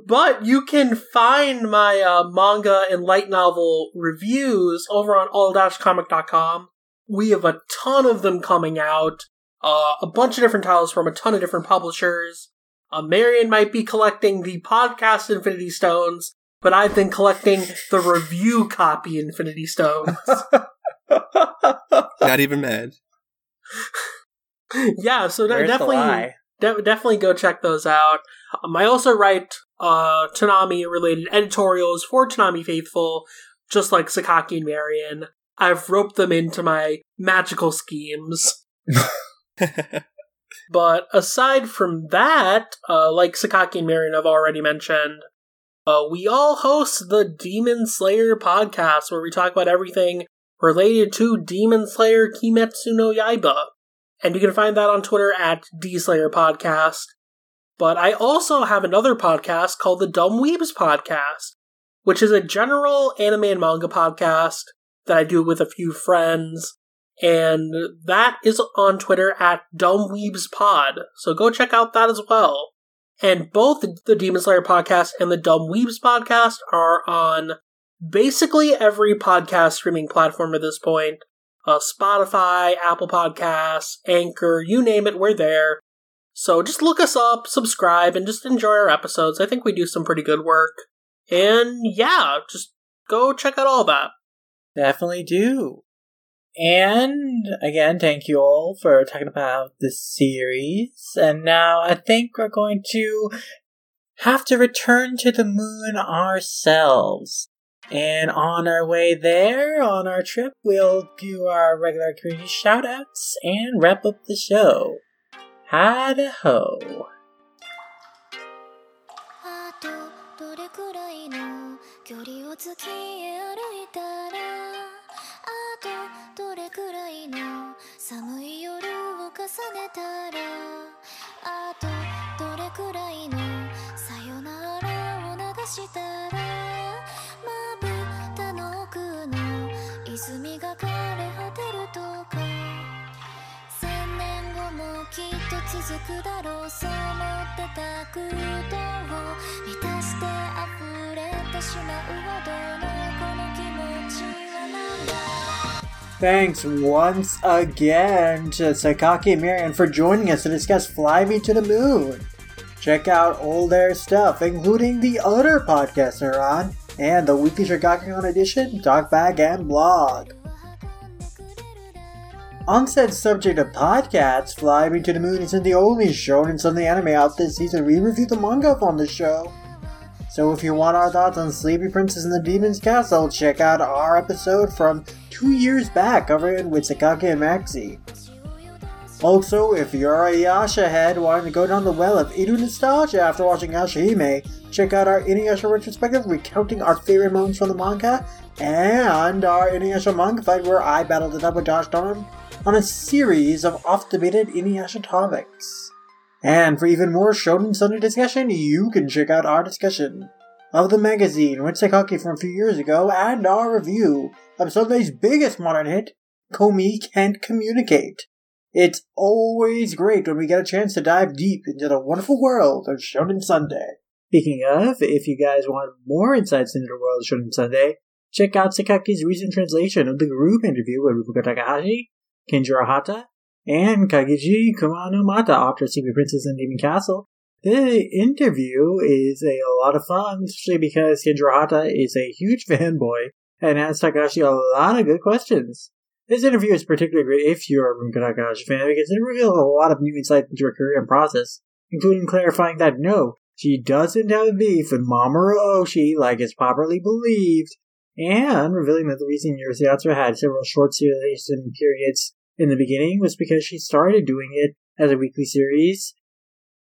but you can find my uh, manga and light novel reviews over on all-comic.com. We have a ton of them coming out. Uh, a bunch of different titles from a ton of different publishers. Uh, Marion might be collecting the podcast Infinity Stones, but I've been collecting the review copy Infinity Stones. Not even mad. yeah, so de- definitely, de- definitely go check those out. Um, I also write uh, Toonami related editorials for Toonami Faithful, just like Sakaki and Marion. I've roped them into my magical schemes. But aside from that, uh, like Sakaki and Marion have already mentioned, uh, we all host the Demon Slayer podcast where we talk about everything related to Demon Slayer Kimetsu no Yaiba. And you can find that on Twitter at DSlayer Podcast. But I also have another podcast called the Dumb Weebs Podcast, which is a general anime and manga podcast that I do with a few friends. And that is on Twitter at DumbWeebsPod. So go check out that as well. And both the Demon Slayer podcast and the Dumb Weebs podcast are on basically every podcast streaming platform at this point. Uh, Spotify, Apple Podcasts, Anchor, you name it, we're there. So just look us up, subscribe, and just enjoy our episodes. I think we do some pretty good work. And yeah, just go check out all that. Definitely do. And again, thank you all for talking about this series. And now I think we're going to have to return to the moon ourselves. And on our way there, on our trip, we'll do our regular community shoutouts and wrap up the show. Hada ho. あとどれくらいの距離を月へ 寒い夜を重ねたらあとどれくらいのさよならを流したらまぶたの奥の泉が枯れ果てるとか。千年後もきっと続くだろうそう思ってた空洞を満たして溢れてしまうほどのこの気持ちはなんだ？Thanks once again to Sakaki and Marion for joining us to discuss Fly Me to the Moon. Check out all their stuff, including the other podcasts they're on, and the weekly Shigakon edition, Talkback, and blog. On said subject of podcasts, Fly Me to the Moon isn't the only show Shonen Sunday anime out this season. We review the manga on the show. So if you want our thoughts on Sleepy Princess and the Demon's Castle, check out our episode from two years back covering with Sakaki and Maxi. Also, if you're a Yasha head wanting to go down the well of Iru nostalgia after watching Yashahime, check out our Inuyasha retrospective recounting our favorite moments from the manga, and our Inuyasha manga fight where I battled it up with Josh on a series of oft-debated Inuyasha topics. And for even more Shonen Sunday discussion, you can check out our discussion of the magazine with Sakaki from a few years ago and our review of Sunday's biggest modern hit, Komi Can't Communicate. It's always great when we get a chance to dive deep into the wonderful world of Shonen Sunday. Speaking of, if you guys want more insights into the world of Shonen Sunday, check out Sakaki's recent translation of the group interview with Rumiko Takahashi, Kenjiro Hata, and Kagiji Kumanomata after Secret Princess and Demon Castle. The interview is a lot of fun, especially because Kenjiro Hata is a huge fanboy and asks Takahashi a lot of good questions. This interview is particularly great if you're a Rumiko Takahashi fan because it reveals a lot of new insight into her career and process, including clarifying that no, she doesn't have beef with Mamoru Oshii like is popularly believed, and revealing that the reason Urusei Yatsura had several short serialization periods in the beginning was because she started doing it as a weekly series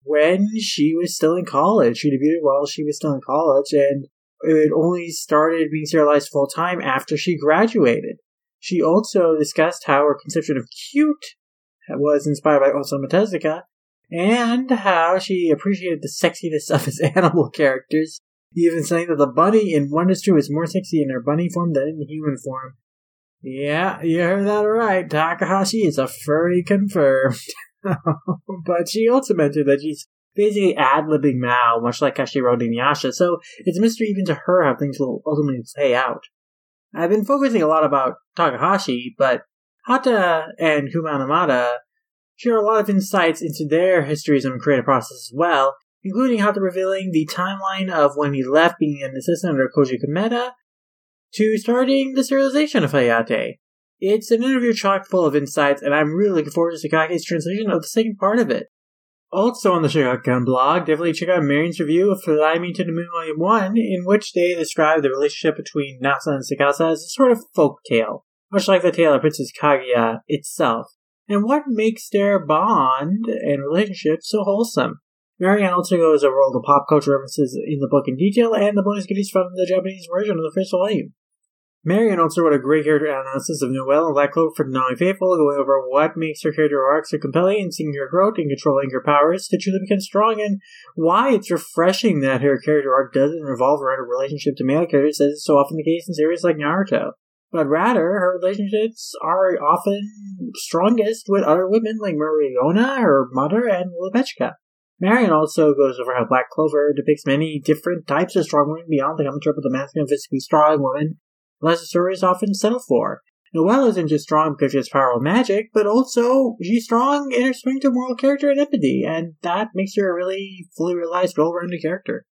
when she was still in college. She debuted while she was still in college, and it only started being serialized full time after she graduated. She also discussed how her conception of cute was inspired by Osamu Tezuka, and how she appreciated the sexiness of his animal characters, even saying that the bunny in Wonder 3 is more sexy in her bunny form than in human form. Yeah, you heard that right. Takahashi is a furry confirmed. but she also mentioned that she's basically ad-libbing Mao, much like wrote Inuyasha, so it's a mystery even to her how things will ultimately play out. I've been focusing a lot about Takahashi, but Hata and Kumanomata share a lot of insights into their histories and creative process as well, including Hata revealing the timeline of when he left being an assistant under Koji Kumeta to starting the serialization of Hayate. It's an interview chock full of insights, and I'm really looking forward to Sakaki's translation of the second part of it. Also on the Shikakan blog, definitely check out Marion's review of Fly Me to the Moon Volume 1, in which they describe the relationship between Nasa and Tsukasa as a sort of folk tale, much like the tale of Princess Kaguya itself, and what makes their bond and relationship so wholesome. Marion also goes over all the pop culture references in the book in detail and the bonus goodies from the Japanese version of the first volume. Marion also wrote a great character analysis of Noelle and Black Clover for Denali Faithful, going over what makes her character arc so compelling and seeing her growth and controlling her powers to truly become strong, and why it's refreshing that her character arc doesn't revolve around her relationship to male characters, as is so often the case in series like Naruto. But rather, her relationships are often strongest with other women like Mereoleona, her mother, and Lepechka. Marion also goes over how Black Clover depicts many different types of strong women beyond the common trope of the masculine physically strong woman story is often settled for. Noelle isn't just strong because she has powerful magic, but also she's strong in her strength of moral character and empathy, and that makes her a really fully realized, well-rounded character.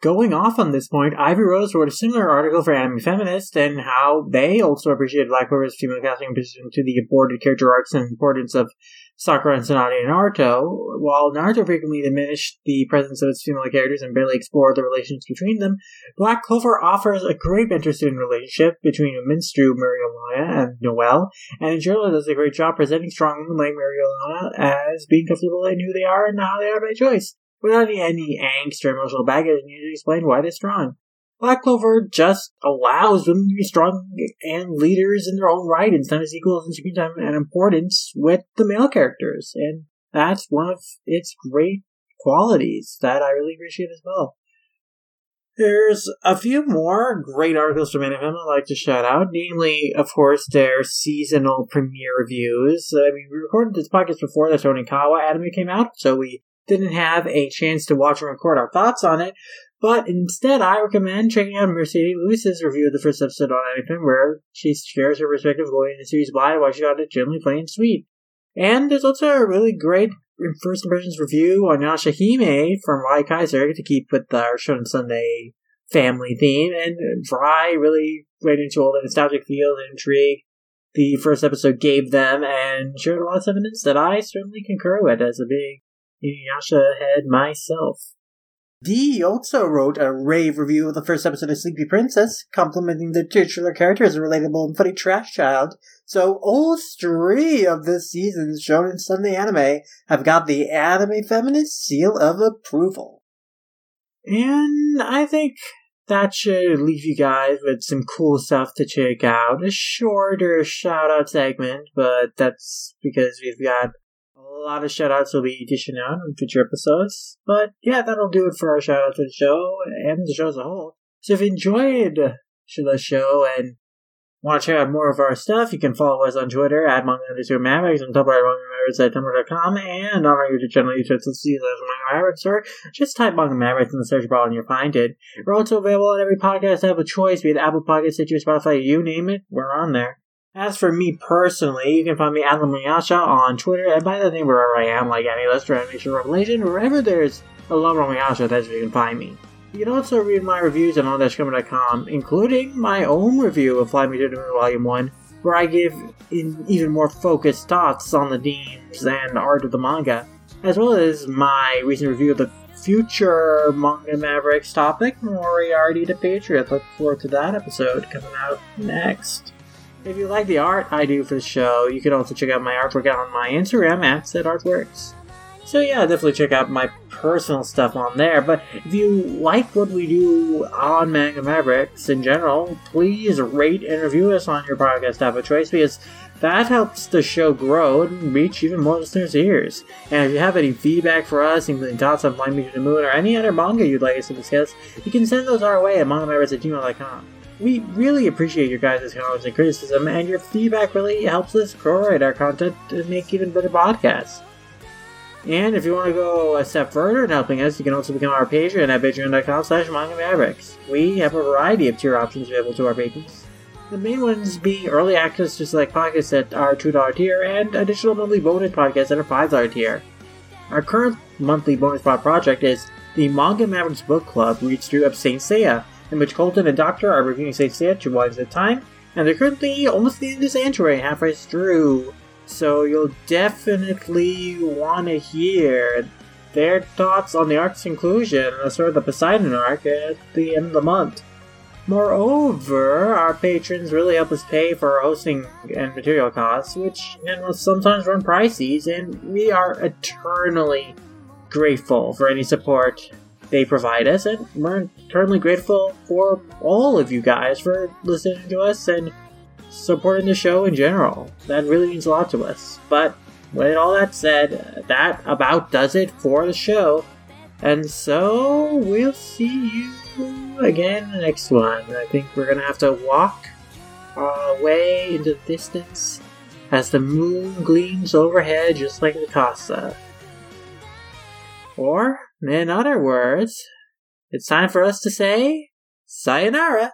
Going off on this point, Ivy Rose wrote a similar article for Anime Feminist and how they also appreciated Black Clover's female casting position to the aborted character arcs and importance of Sakura and Tsunade and Naruto, while Naruto frequently diminished the presence of its female characters and barely explored the relations between them, Black Clover offers a great interesting relationship between a minstrel Mereoleona and Noelle, and in general does a great job presenting strong women like Mereoleona as being comfortable in who they are and how they are by choice, without any angst or emotional baggage needed to explain why they're strong. Black Clover just allows women to be strong and leaders in their own right and as equals in screen time and importance with the male characters. And that's one of its great qualities that I really appreciate as well. There's a few more great articles from Anime I'd like to shout out, namely, of course, their seasonal premiere reviews. Uh, I mean, we recorded this podcast before the Tonikawa anime came out, so we didn't have a chance to watch and record our thoughts on it, but instead, I recommend checking out Mercedes Lewis's review of the first episode on Anything, where she shares her perspective going into the series why why she got it generally plain and sweet. And there's also a really great first impressions review on Yasha Yashahime from Rai Kaiser to keep with our Shonen Sunday family theme, and Rai really went into all the nostalgic feel and intrigue the first episode gave them, and shared a lot of evidence that I certainly concur with as a big Inuyasha head myself. Dee also wrote a rave review of the first episode of Sleepy Princess, complimenting the titular character as a relatable and funny trash child. So all three of this season's Shonen Sunday anime have got the anime feminist seal of approval. And I think that should leave you guys with some cool stuff to check out. A shorter shout out segment, but that's because we've got a lot of shout outs will be dishing out in future episodes. But yeah, that'll do it for our shout out to the show and the show as a whole. So if you enjoyed the show and want to check out more of our stuff, you can follow us on Twitter at manga underscore mavericks and Tumblr at manga mavericks at tumblr.com and on our YouTube channel, YouTube, so see those manga mavericks, or just type manga mavericks in the search bar and you'll find it. We're also available on every podcast app of choice, be it Apple Podcasts, Stitcher, Spotify, you name it, we're on there. As for me personally, you can find me at Lamuyasha on Twitter and by the name wherever I am, like Annie Lester, Animation Revelation, wherever there's a Lamuyasha, that's where you can find me. You can also read my reviews on all-cover.com, including my own review of Fly Me to the Moon Volume 1, where I give in even more focused thoughts on the themes and art of the manga, as well as my recent review of the future Manga Mavericks topic, Moriarty the Patriot. Look forward to that episode coming out next. If you like the art I do for the show, you can also check out my artwork on my Instagram at said So yeah, definitely check out my personal stuff on there. But if you like what we do on Manga Mavericks in general, please rate and review us on your podcast app of choice because that helps the show grow and reach even more listeners' ears. And if you have any feedback for us, including thoughts on Flying Me to the Moon or any other manga you'd like us to discuss, you can send those our way at mangamavericks at gmail.com. We really appreciate your guys' comments and criticism, and your feedback really helps us grow our content to make even better podcasts. And if you want to go a step further in helping us, you can also become our patron at patreon.com slash manga mavericks. We have a variety of tier options available to our patrons. The main ones being early access to select podcasts at our $2 tier and additional monthly bonus podcasts at our $5 tier. Our current monthly bonus pod project is the Manga Mavericks Book Club reads through of Saint Seiya, in which Colton and Doctor are reviewing two volumes at time, and they're currently almost the end of Sanctuary, halfway through. So you'll definitely want to hear their thoughts on the arc's conclusion, and sort of the Poseidon arc at the end of the month. Moreover, our patrons really help us pay for our hosting and material costs, which can sometimes run pricey, and we are eternally grateful for any support they provide us, and we're eternally grateful for all of you guys for listening to us and supporting the show in general. That really means a lot to us. But with all that said, that about does it for the show. And so we'll see you again in the next one. I think we're gonna have to walk our way into the distance as the moon gleams overhead just like the Casa. Or, in other words, it's time for us to say sayonara.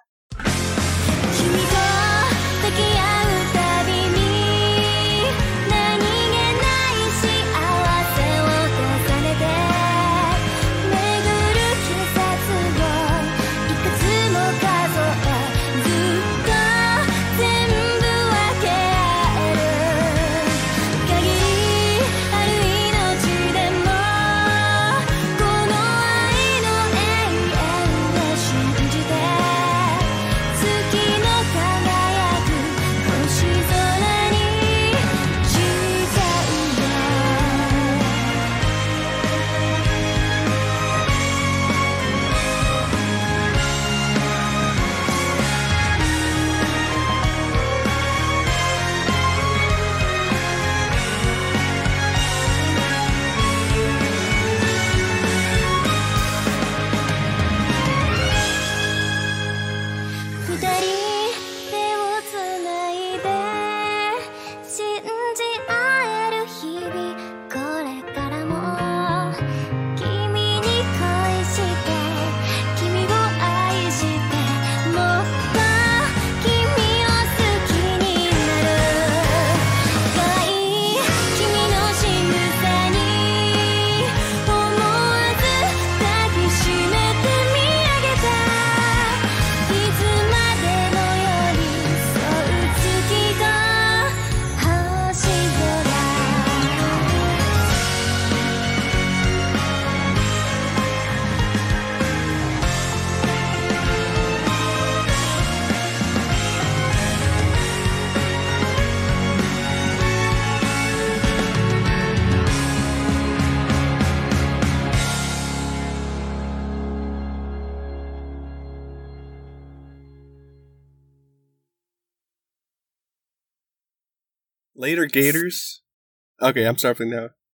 Later Gators. Okay, I'm stopping now.